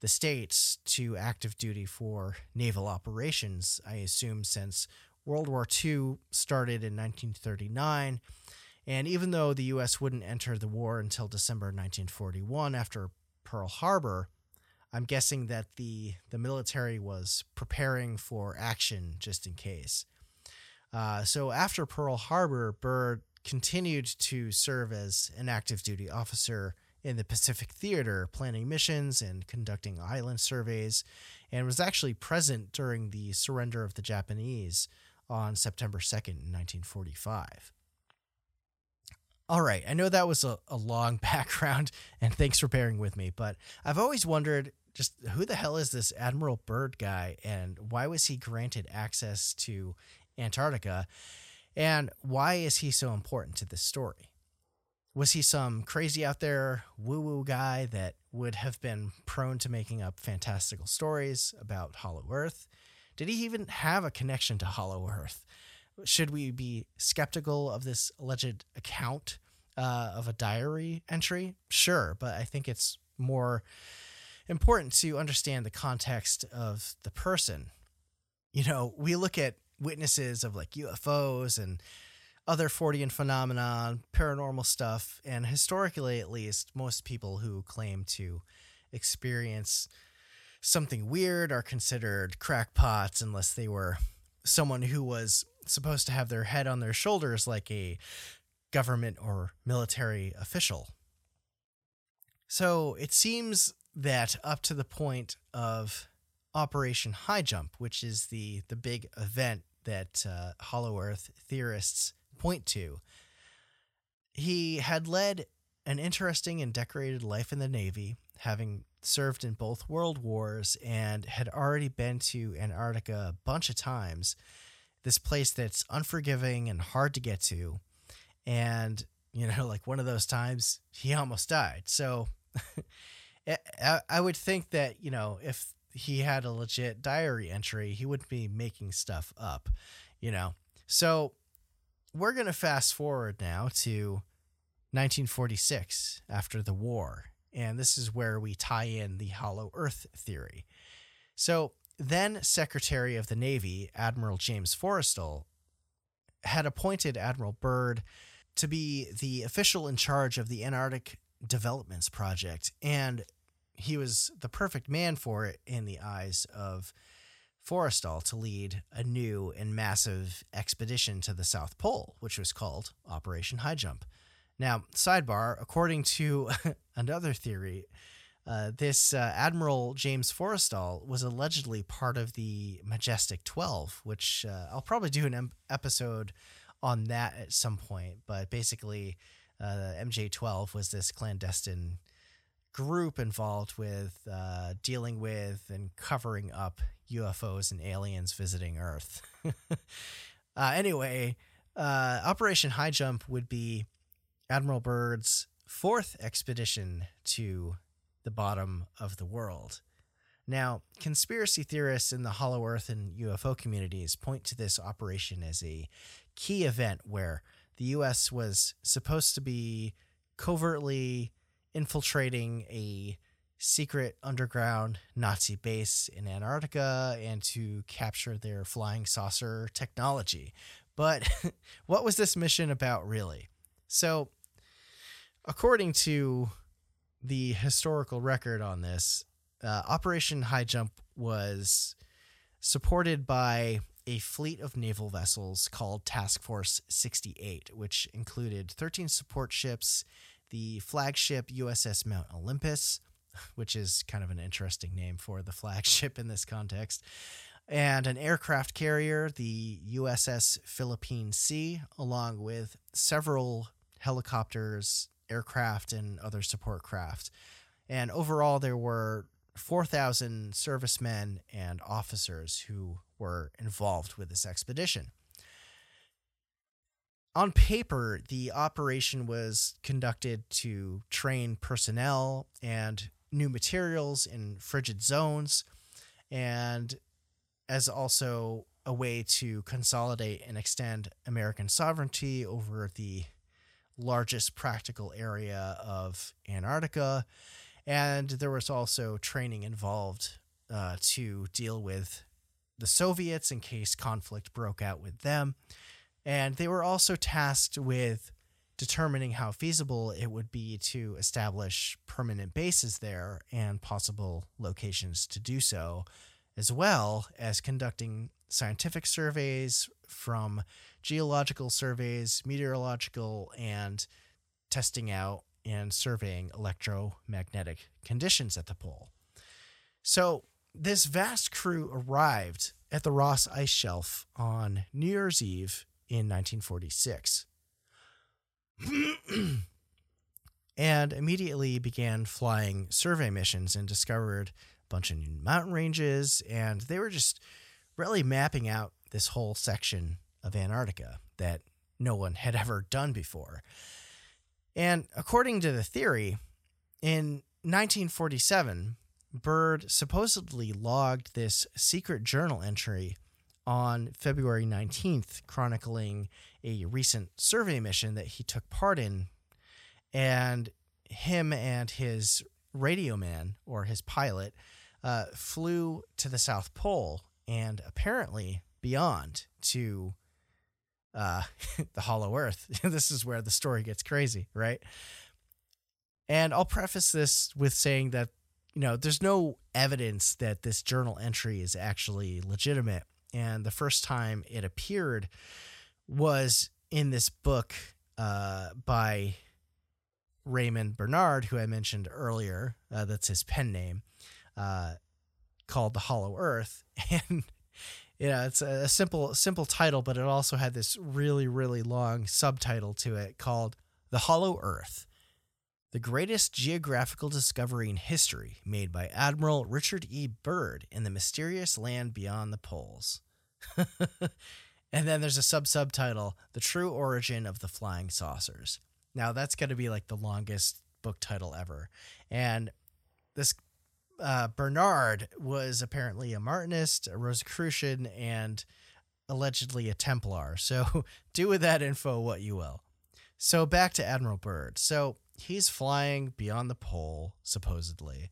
the States to active duty for naval operations, I assume, since World War II started in 1939. And even though the U.S. wouldn't enter the war until December 1941 after Pearl Harbor, I'm guessing that the, the military was preparing for action just in case. Uh, so after Pearl Harbor, Byrd continued to serve as an active duty officer in the Pacific Theater, planning missions and conducting island surveys, and was actually present during the surrender of the Japanese on September 2nd, 1945. All right, I know that was a, a long *laughs* background, and thanks for bearing with me, but I've always wondered just who the hell is this Admiral Byrd guy, and why was he granted access to Antarctica? And why is he so important to this story? Was he some crazy out there woo woo guy that would have been prone to making up fantastical stories about Hollow Earth? Did he even have a connection to Hollow Earth? Should we be skeptical of this alleged account uh, of a diary entry? Sure, but I think it's more important to understand the context of the person. You know, we look at witnesses of like UFOs and other Fortean phenomenon, paranormal stuff, and historically, at least, most people who claim to experience something weird are considered crackpots unless they were someone who was supposed to have their head on their shoulders like a government or military official. So it seems that up to the point of Operation High Jump, which is the the big event that uh, Hollow Earth theorists point to, he had led an interesting and decorated life in the Navy, having served in both world wars and had already been to Antarctica a bunch of times. This place that's unforgiving and hard to get to. And, you know, *laughs* like one of those times he almost died. So *laughs* I would think that, you know, if he had a legit diary entry, he wouldn't be making stuff up, you know. So we're going to fast forward now to 1946 after the war. And this is where we tie in the hollow earth theory. So, then Secretary of the Navy, Admiral James Forrestal, had appointed Admiral Byrd to be the official in charge of the Antarctic Developments Project. And he was the perfect man for it in the eyes of Forrestal to lead a new and massive expedition to the South Pole, which was called Operation High Jump. Now, sidebar, according to *laughs* another theory, uh, this uh, Admiral James Forrestal was allegedly part of the Majestic 12, which uh, I'll probably do an em- episode on that at some point. But basically, uh, MJ 12 was this clandestine group involved with uh, dealing with and covering up UFOs and aliens visiting Earth. *laughs* uh, anyway, uh, Operation High Jump would be Admiral Byrd's fourth expedition to the bottom of the world. Now, conspiracy theorists in the Hollow Earth and UFO communities point to this operation as a key event where the U.S. was supposed to be covertly infiltrating a secret underground Nazi base in Antarctica and to capture their flying saucer technology. But *laughs* what was this mission about, really? So, according to the historical record on this, uh, Operation High Jump was supported by a fleet of naval vessels called Task Force 68, which included 13 support ships, the flagship USS Mount Olympus, which is kind of an interesting name for the flagship in this context, and an aircraft carrier, the USS Philippine Sea, along with several helicopters, aircraft, and other support craft. And overall, there were 4,000 servicemen and officers who were involved with this expedition. On paper, the operation was conducted to train personnel and new materials in frigid zones, and as also a way to consolidate and extend American sovereignty over the largest practical area of Antarctica. And there was also training involved uh, to deal with the Soviets in case conflict broke out with them. And they were also tasked with determining how feasible it would be to establish permanent bases there and possible locations to do so, as well as conducting scientific surveys from geological surveys, meteorological, and testing out and surveying electromagnetic conditions at the pole. So, this vast crew arrived at the Ross Ice Shelf on New Year's Eve in 1946. *clears throat* and immediately began flying survey missions and discovered a bunch of new mountain ranges. And they were just really mapping out this whole section of Antarctica that no one had ever done before. And according to the theory, in 1947, Byrd supposedly logged this secret journal entry on February 19th, chronicling a recent survey mission that he took part in. And him and his radio man, or his pilot, uh, flew to the South Pole and apparently beyond to uh, *laughs* the Hollow Earth. *laughs* this is where the story gets crazy, right? And I'll preface this with saying that, you know, there's no evidence that this journal entry is actually legitimate. And the first time it appeared was in this book uh, by Raymond Bernard, who I mentioned earlier. Uh, that's his pen name, uh, called The Hollow Earth. *laughs* And you know, it's a simple simple title, but it also had this really really long subtitle to it called "The Hollow Earth: The Greatest Geographical Discovery in History Made by Admiral Richard E. Byrd in the Mysterious Land Beyond the Poles." *laughs* and then there's a sub subtitle: "The True Origin of the Flying Saucers." Now that's going to be like the longest book title ever, and this uh, Bernard was apparently a Martinist, a Rosicrucian, and allegedly a Templar. So *laughs* do with that info what you will. So back to Admiral Byrd. So he's flying beyond the pole, supposedly,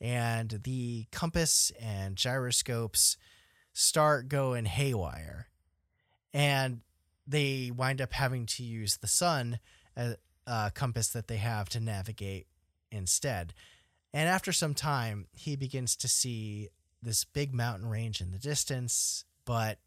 and the compass and gyroscopes start going haywire. And they wind up having to use the sun, a, a compass that they have to navigate instead. And after some time, he begins to see this big mountain range in the distance, but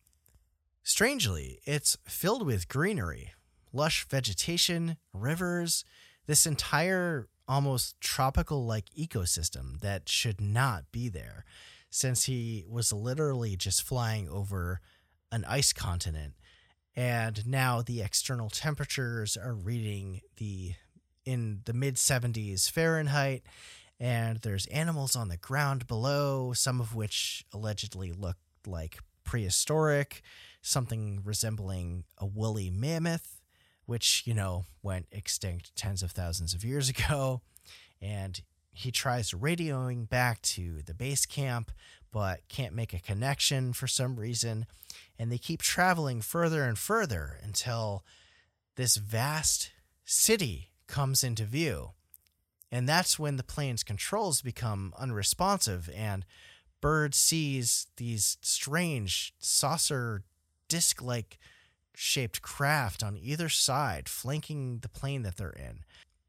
strangely, it's filled with greenery, lush vegetation, rivers, this entire almost tropical like ecosystem that should not be there since he was literally just flying over an ice continent and now the external temperatures are reading the in the mid 70s Fahrenheit and there's animals on the ground below, some of which allegedly look like prehistoric, something resembling a woolly mammoth, which, you know, went extinct tens of thousands of years *laughs* ago. And he tries radioing back to the base camp, but can't make a connection for some reason. And they keep traveling further and further until this vast city comes into view. And that's when the plane's controls become unresponsive and Byrd sees these strange saucer disc like shaped craft on either side flanking the plane that they're in.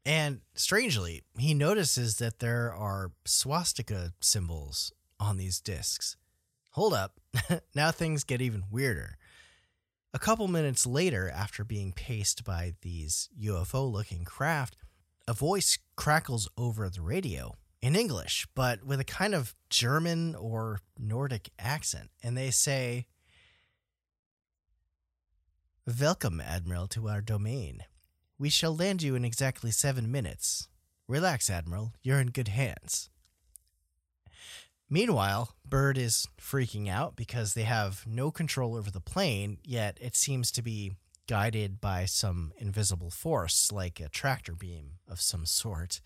And strangely, he notices that there are swastika symbols on these discs. Hold up, *laughs* now things get even weirder. A couple minutes later, after being paced by these UFO looking craft, a voice crackles over the radio in English, but with a kind of German or Nordic accent. And they say, Welcome, Admiral, to our domain. We shall land you in exactly seven minutes. Relax, Admiral. You're in good hands. Meanwhile, Byrd is freaking out because they have no control over the plane, yet it seems to be guided by some invisible force, like a tractor beam of some sort.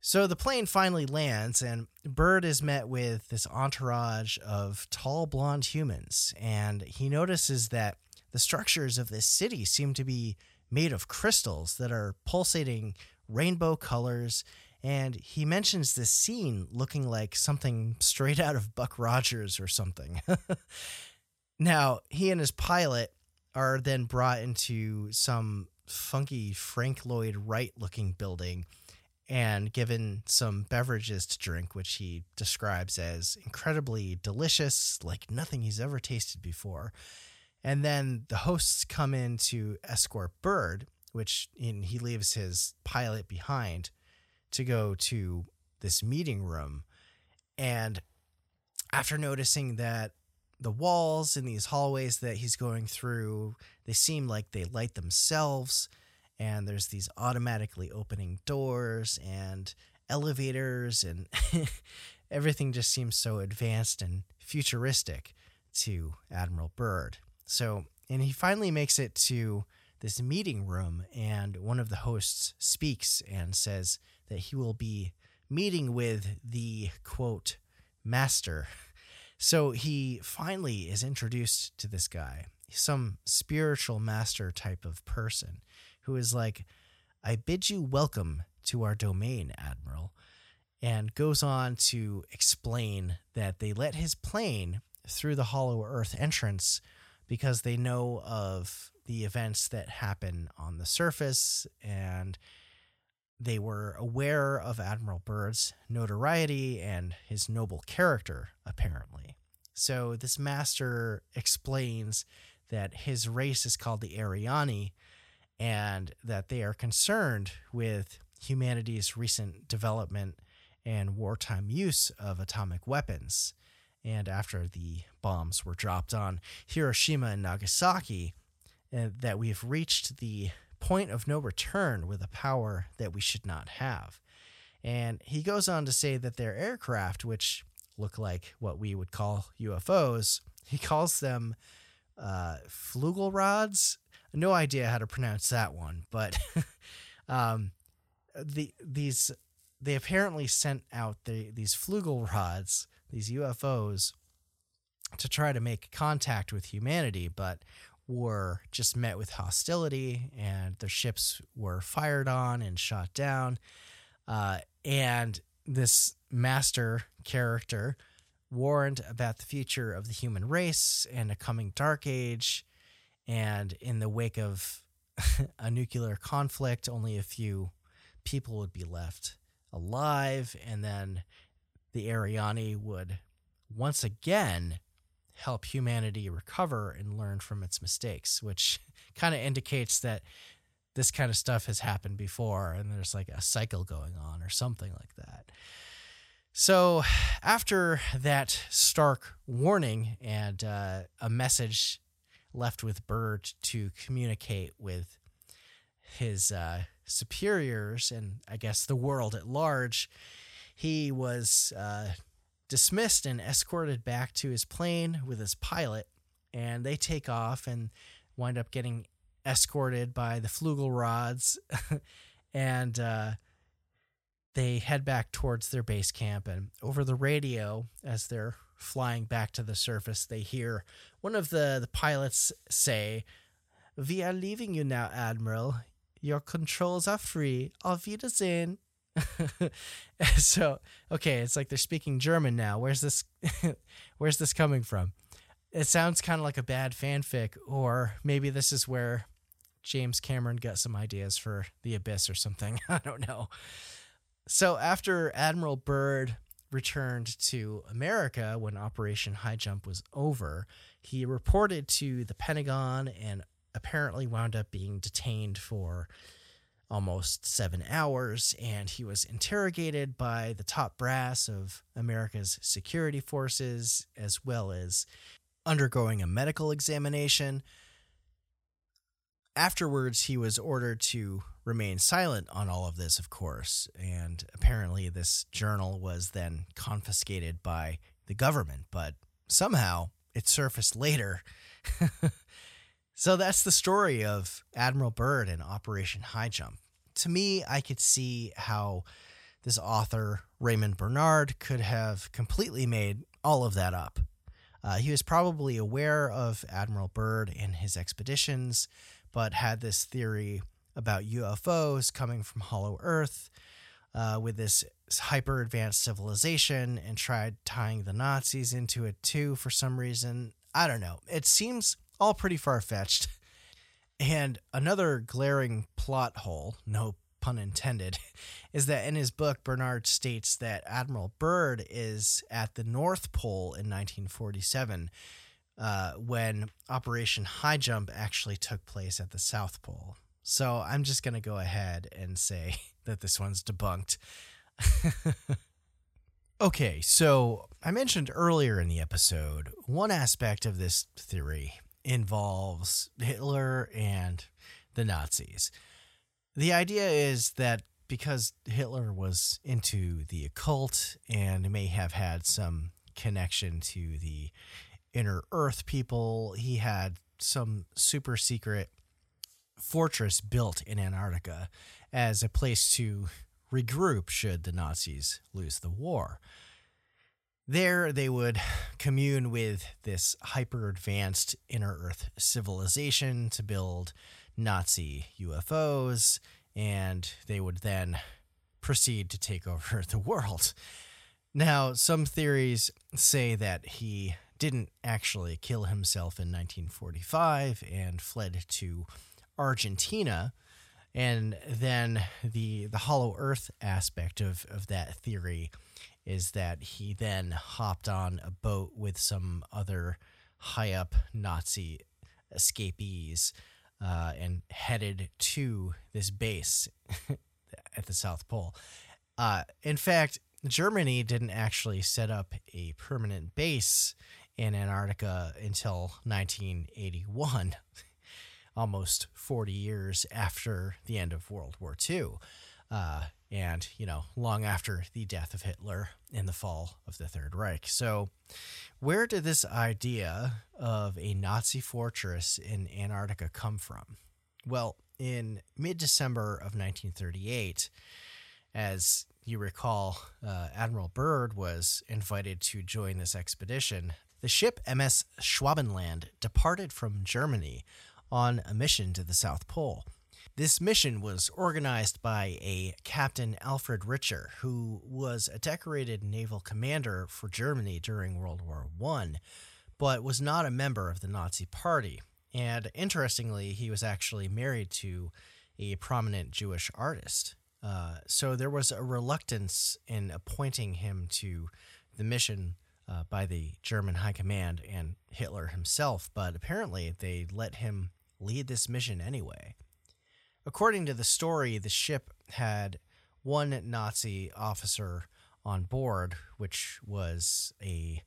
So the plane finally lands, and Byrd is met with this entourage of tall blonde humans, and he notices that the structures of this city seem to be made of crystals that are pulsating rainbow colors. And he mentions this scene looking like something straight out of Buck Rogers or something. *laughs* now, he and his pilot are then brought into some funky Frank Lloyd Wright looking building and given some beverages to drink, which he describes as incredibly delicious, like nothing he's ever tasted before. And then the hosts come in to escort Byrd, which he leaves his pilot behind to go to this meeting room. And after noticing that the walls in these hallways that he's going through they seem like they light themselves and there's these automatically opening doors and elevators and *laughs* everything just seems so advanced and futuristic to Admiral Byrd. So, and he finally makes it to this meeting room and one of the hosts speaks and says that he will be meeting with the quote master. So he finally is introduced to this guy, some spiritual master type of person who is like, I bid you welcome to our domain, Admiral, and goes on to explain that they let his plane through the Hollow Earth entrance because they know of the events that happen on the surface and they were aware of Admiral Byrd's notoriety and his noble character, apparently. So, this master explains that his race is called the Ariani and that they are concerned with humanity's recent development and wartime use of atomic weapons. And after the bombs were dropped on Hiroshima and Nagasaki, uh, that we've reached the point of no return with a power that we should not have. And he goes on to say that their aircraft, which look like what we would call UFOs, *laughs* he calls them uh, flugel rods. No idea how to pronounce that one, but *laughs* um, the these they apparently sent out the, these flugel rods, these UFOs, to try to make contact with humanity, but were just met with hostility and their ships were fired on and shot down. Uh, and this master character warned about the future of the human race and a coming dark age. And in the wake of *laughs* a nuclear conflict, only a few people would be left alive. And then the Ariani would once again help humanity recover and learn from its mistakes, which *laughs* kind of indicates that this kind of stuff has happened before and there's like a cycle going on or something like that. So, after that stark warning and uh, a message left with Byrd to communicate with his uh, superiors and I guess the world at large, he was uh, dismissed and escorted back to his plane with his pilot, and they take off and wind up getting escorted by the Flugelrods, *laughs* and uh, they head back towards their base camp. And over the radio, as they're flying back to the surface, they hear one of the, the pilots say, We are leaving you now, Admiral. Your controls are free. Auf Wiedersehen. *laughs* so okay, it's like they're speaking German now. Where's this? *laughs* where's this coming from? It sounds kind of like a bad fanfic, or maybe this is where James Cameron got some ideas for The Abyss or something. *laughs* I don't know. So after Admiral Byrd returned to America when Operation High Jump was over, he reported to the Pentagon and apparently wound up being detained for almost seven hours, and he was interrogated by the top brass of America's security forces, as well as undergoing a medical examination. Afterwards, he was ordered to remain silent on all of this, of course, and apparently, this journal was then confiscated by the government, but somehow it surfaced later. *laughs* So that's the story of Admiral Byrd and Operation High Jump. To me, I could see how this author, Raymond Bernard, could have completely made all of that up. Uh, he was probably aware of Admiral Byrd and his expeditions, but had this theory about UFOs coming from Hollow Earth uh, with this hyper advanced civilization and tried tying the Nazis into it too for some reason. I don't know. It seems all pretty far fetched. *laughs* And another glaring plot hole, no pun intended, *laughs* is that in his book, Bernard states that Admiral Byrd is at the North Pole in 1947 uh, when Operation High Jump actually took place at the South Pole. So I'm just going to go ahead and say *laughs* that this one's debunked. okay, so I mentioned earlier in the episode one aspect of this theory involves Hitler and the Nazis. The idea is that because Hitler was into the occult and may have had some connection to the inner earth people, he had some super secret fortress built in Antarctica as a place to regroup should the Nazis lose the war. There, they would *sighs* commune with this hyper advanced inner Earth civilization to build Nazi UFOs, and they would then *sighs* proceed to take *laughs* over the world. Now, some theories say that he didn't actually kill himself in 1945 and fled to Argentina. And then the the hollow earth aspect of, of that theory is that he then hopped on a boat with some other high up Nazi escapees uh, and headed to this base *laughs* at the South Pole. Uh, in fact, Germany didn't actually set up a permanent base in Antarctica until 1981, *laughs* almost 40 years after the end of World War II. Uh, and, you know, long after the death of Hitler in the fall of the Third Reich. So, where did this idea of a Nazi fortress in Antarctica come from? Well, in mid December of 1938, as you recall, uh, Admiral Byrd was invited to join this expedition. The ship MS Schwabenland departed from Germany on a mission to the South Pole. This mission was organized by a Captain Alfred Ritscher, who was a decorated naval commander for Germany during World War I, but was not a member of the Nazi Party. And interestingly, he was actually married to a prominent Jewish artist. Uh, so there was a reluctance in appointing him to the mission uh, by the German High Command and Hitler himself, but apparently they let him lead this mission anyway. According to the story, the ship had one Nazi officer on board, which was a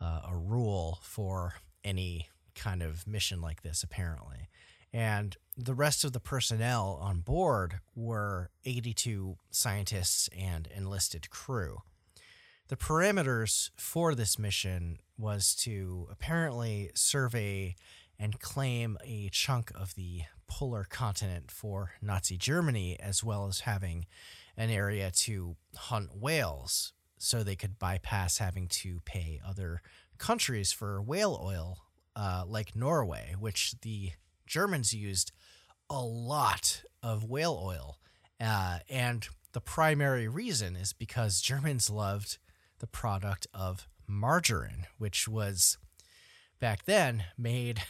uh, a rule for any kind of mission like this, apparently. And the rest of the personnel on board were 82 scientists and enlisted crew. The parameters for this mission was to apparently survey and claim a chunk of the polar continent for Nazi Germany, as well as having an area to hunt whales so they could bypass having to pay other countries for whale oil, uh, like Norway, which the Germans used a lot of whale oil. Uh, and the primary reason is because Germans loved the product of margarine, which was back then made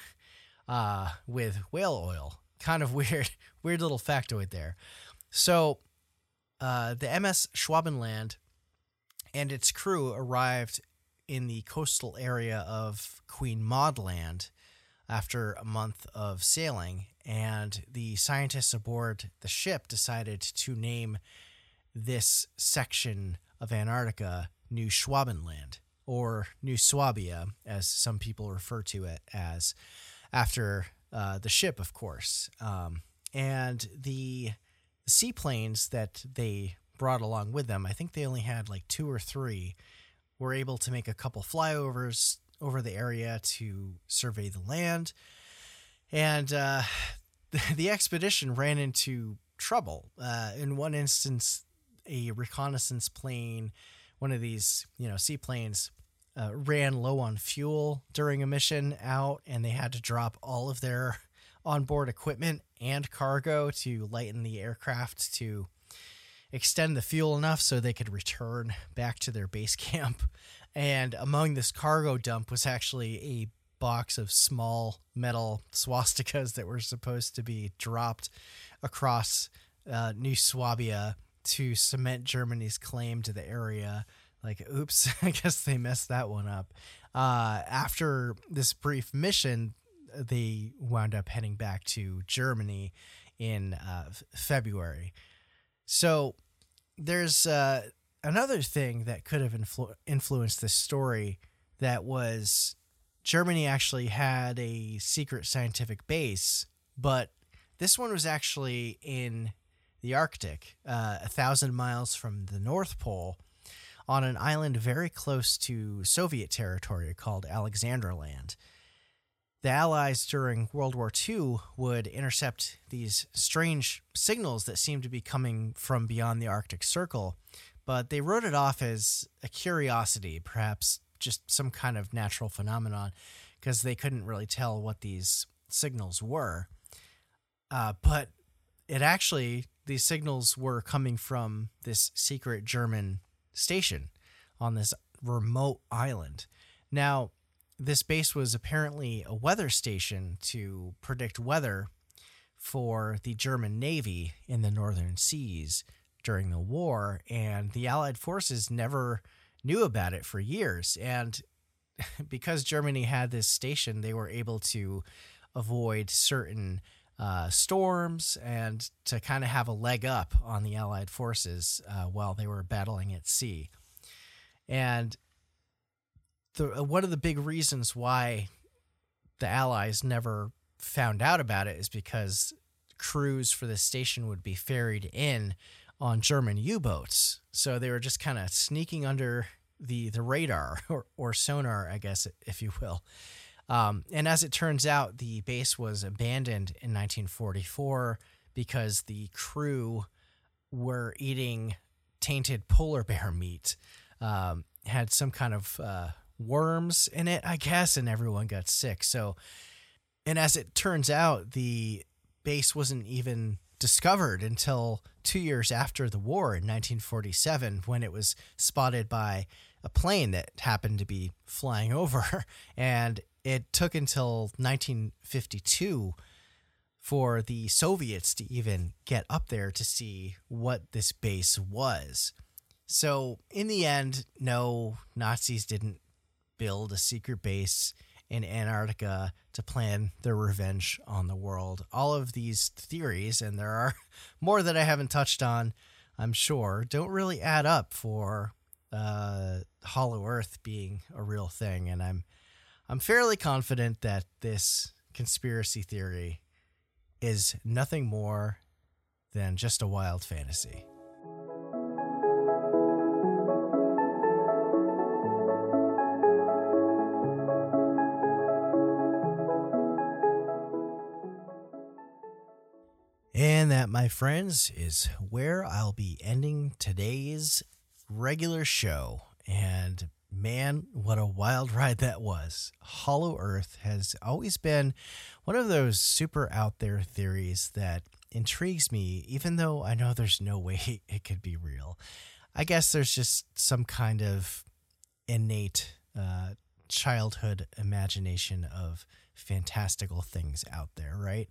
uh, with whale oil. Kind of *laughs* weird, weird little factoid there. So, uh, the MS Schwabenland and its crew arrived in the coastal area of Queen Maud Land after a month of sailing, and the scientists aboard the ship decided to name this section of Antarctica New Schwabenland, or New Swabia, as some people refer to it as, after uh, the ship, of course. Um, and the seaplanes that they brought along with them, I think they only had like two or three, were able to make a couple flyovers over the area to survey the land. And uh, *laughs* the expedition ran into trouble. Uh, in one instance, a reconnaissance plane, one of these, you know, seaplanes, uh, ran low on fuel during a mission out, and they had to drop all of their *laughs* onboard equipment and cargo to lighten the aircraft to extend the fuel enough so they could return back to their base *laughs* camp. And among this cargo dump was actually a box of small metal swastikas that were supposed to be dropped across uh, New Swabia to cement Germany's claim to the area. Like, oops, *laughs* I guess they messed that one up. Uh, after this brief mission, they wound up heading back to Germany in uh, February. So there's uh, another thing that could have influ- influenced this story that was Germany actually had a secret scientific base, but this one was actually in the Arctic, uh, a thousand miles from the North Pole, on an island very close to Soviet territory called Alexandra Land. the Allies during World War II would intercept these strange signals that seemed to be coming from beyond the Arctic Circle, but they wrote it off as a curiosity, perhaps just some kind of natural phenomenon, because they couldn't really tell what these signals were. Uh, but it actually, these signals were coming from this secret German station on this remote island. Now, this base was apparently a weather station to predict weather for the German Navy in the northern seas during the war, and the Allied forces never knew about it for years. And *laughs* because Germany had this station, they were able to avoid certain uh, storms and to kind of have a leg up on the Allied forces uh, while they were battling at sea. And the uh, one of the big reasons why the Allies never found out about it is because crews for the station would be ferried in on German U-boats. So they were just kind of sneaking under the the radar or, or sonar, I guess, if you will. Um, and as it turns out, the base was abandoned in 1944 because the crew were eating tainted polar bear meat. Um, had some kind of uh, worms in it, I guess, and everyone got sick. So, and as it turns out, the base wasn't even discovered until two years after the war in 1947 when it was spotted by a plane that happened to be flying over. *laughs* And it took until 1952 for the Soviets to even get up there to see what this base was. So, in the end, no, Nazis didn't build a secret base in Antarctica to plan their revenge on the world. All of these theories, and there are *laughs* more that I haven't touched on, I'm sure, don't really add up for uh, Hollow Earth being a real thing. And I'm I'm fairly confident that this conspiracy theory is nothing more than just a wild fantasy. And that, my friends, is where I'll be ending today's regular show. And man, what a wild ride that was. Hollow Earth has always been one of those super out there theories that intrigues me, even though I know there's no way *laughs* it could be real. I guess there's just some kind of innate uh, childhood imagination of fantastical things out there, right?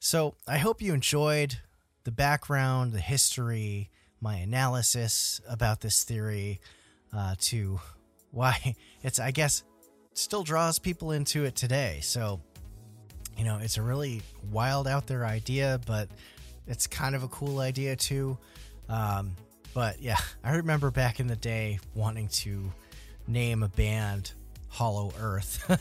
So I hope you enjoyed the background, the history, my analysis about this theory uh, to why *laughs* it's, I guess, still draws people into it today. So, you know, it's a really wild out there idea, but it's kind of a cool idea too. Um, but yeah, *laughs* I remember back in the day wanting to name a band Hollow Earth,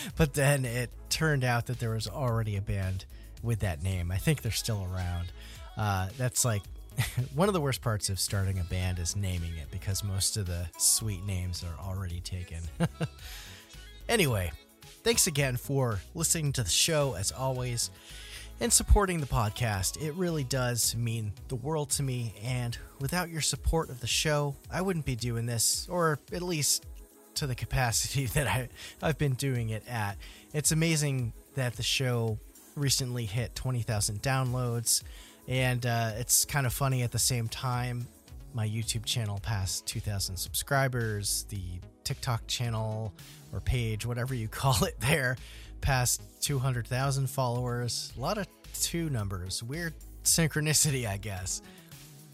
*laughs* but then it turned out that there was already a band with that name. I think they're still around. Uh, that's like *laughs* one of the worst parts of starting a band is naming it because most of the sweet names are already taken. *laughs* anyway, thanks again for listening to the show as always and supporting the podcast. It really does mean the world to me. And without your support of the show, I wouldn't be doing this, or at least to the capacity *laughs* that I, I've been doing it at. It's amazing that the show recently hit 20,000 downloads. And uh, it's kind of funny at the same time. My YouTube channel passed 2,000 subscribers. The TikTok channel or page, whatever you *laughs* call it, there passed 200,000 followers. A lot of two numbers. Weird synchronicity, I guess.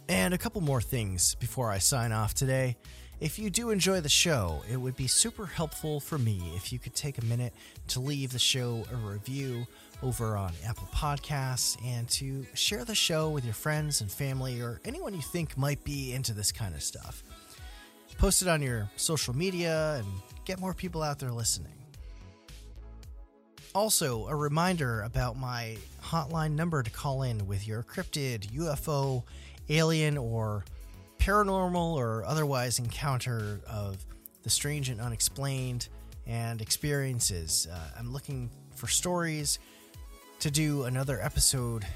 And a couple more things before I sign off today. If you do enjoy the show, it would be super helpful for me if you could take a minute to leave the show a review over on Apple Podcasts and to share the show with your friends and family or anyone you think might be into this kind of stuff. Post it on your social media and get more people out there listening. Also, a reminder about my hotline number to call in with your cryptid, UFO, alien, or paranormal or otherwise encounter of the strange and unexplained and experiences. Uh, I'm looking for stories to do another episode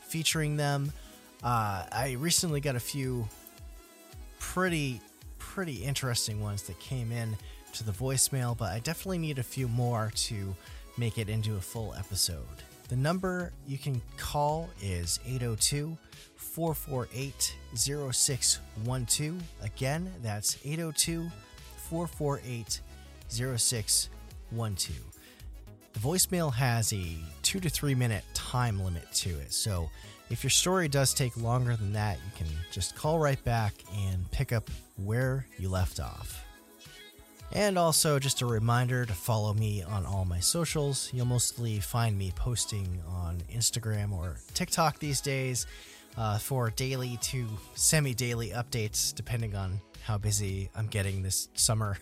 featuring them. Uh, I recently got a few pretty pretty interesting ones that came in to the voicemail, but I definitely need a few more to make it into a full episode. The number you can call is 802 448 0612. Again, that's 802 448 0612. The voicemail has a two to three minute time limit to it, so if your story does take longer than that, you can just call right back and pick up where you left off. And also, just a reminder to follow me on all my socials. You'll mostly find me posting on Instagram or TikTok these days uh, for daily to semi daily updates, depending on how busy I'm getting this summer.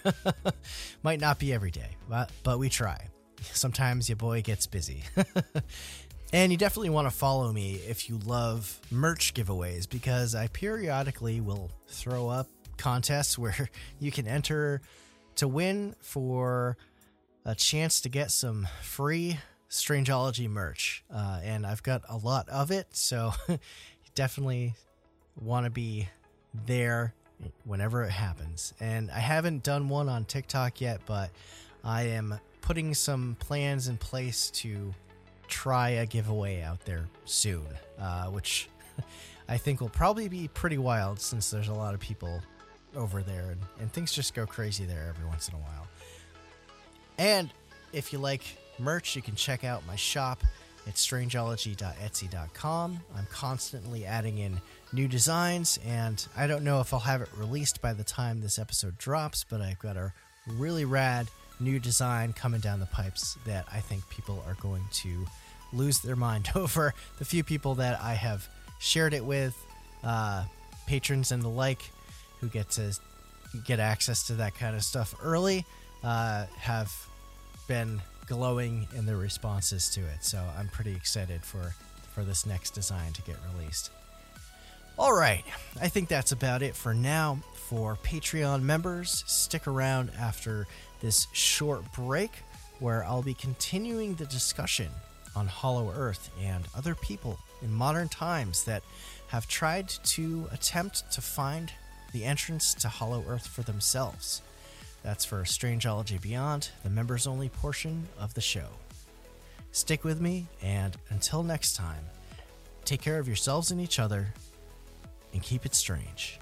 *laughs* Might not be every day, but, but we try. Sometimes your boy gets busy. *laughs* and you definitely want to follow me if you love merch giveaways because I periodically will throw up contests *laughs* where you can enter to win for a chance to get some free Strangeology merch. Uh, and I've got a lot of it, so *laughs* definitely want to be there whenever it happens. And I haven't done one on TikTok yet, but I am putting some plans in place to try a giveaway out there soon, uh, which *laughs* I think will probably be pretty wild since there's a lot of people over there and, and things just go crazy there every once in a while. And if you like merch, you can check out my shop at strangeology.etsy.com. I'm constantly adding in new designs, and I don't know if I'll have it released by the time this episode drops, but I've got a really rad new design coming down the pipes that I think people are going to lose their mind *laughs* over. The few people that I have shared it with, uh, patrons and the like, who get to get access to that kind of stuff early, uh, have been glowing in their responses to it. So I'm pretty excited for for this next design to get released. All right, I think that's about it for now. For Patreon members, stick around after this short break where I'll be continuing the discussion on Hollow Earth and other people in modern times that have tried to attempt to find the entrance to Hollow Earth for themselves. That's for Strangeology Beyond, the members only portion of the show. Stick with me, and until next time, take care of yourselves and each other, and keep it strange.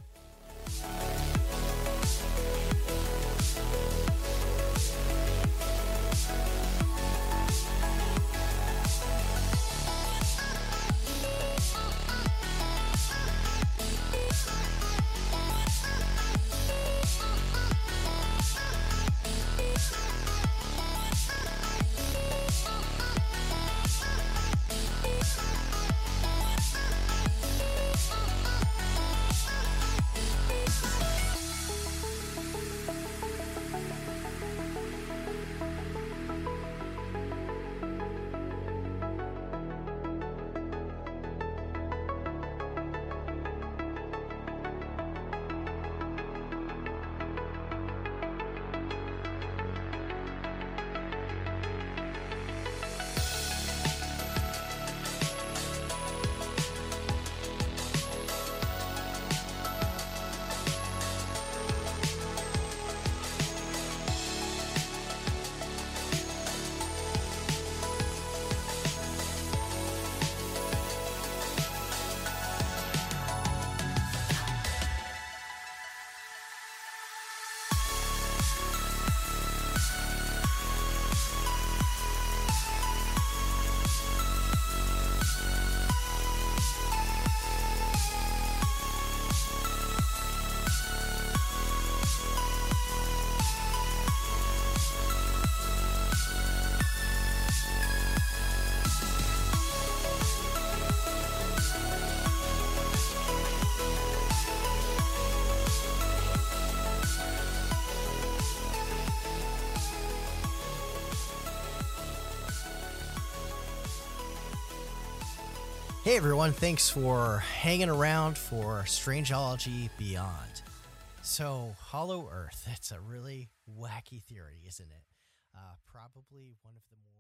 Hey everyone, thanks for hanging around for Strangeology Beyond. So, Hollow Earth, that's a really wacky theory, isn't it? Uh, probably one of the more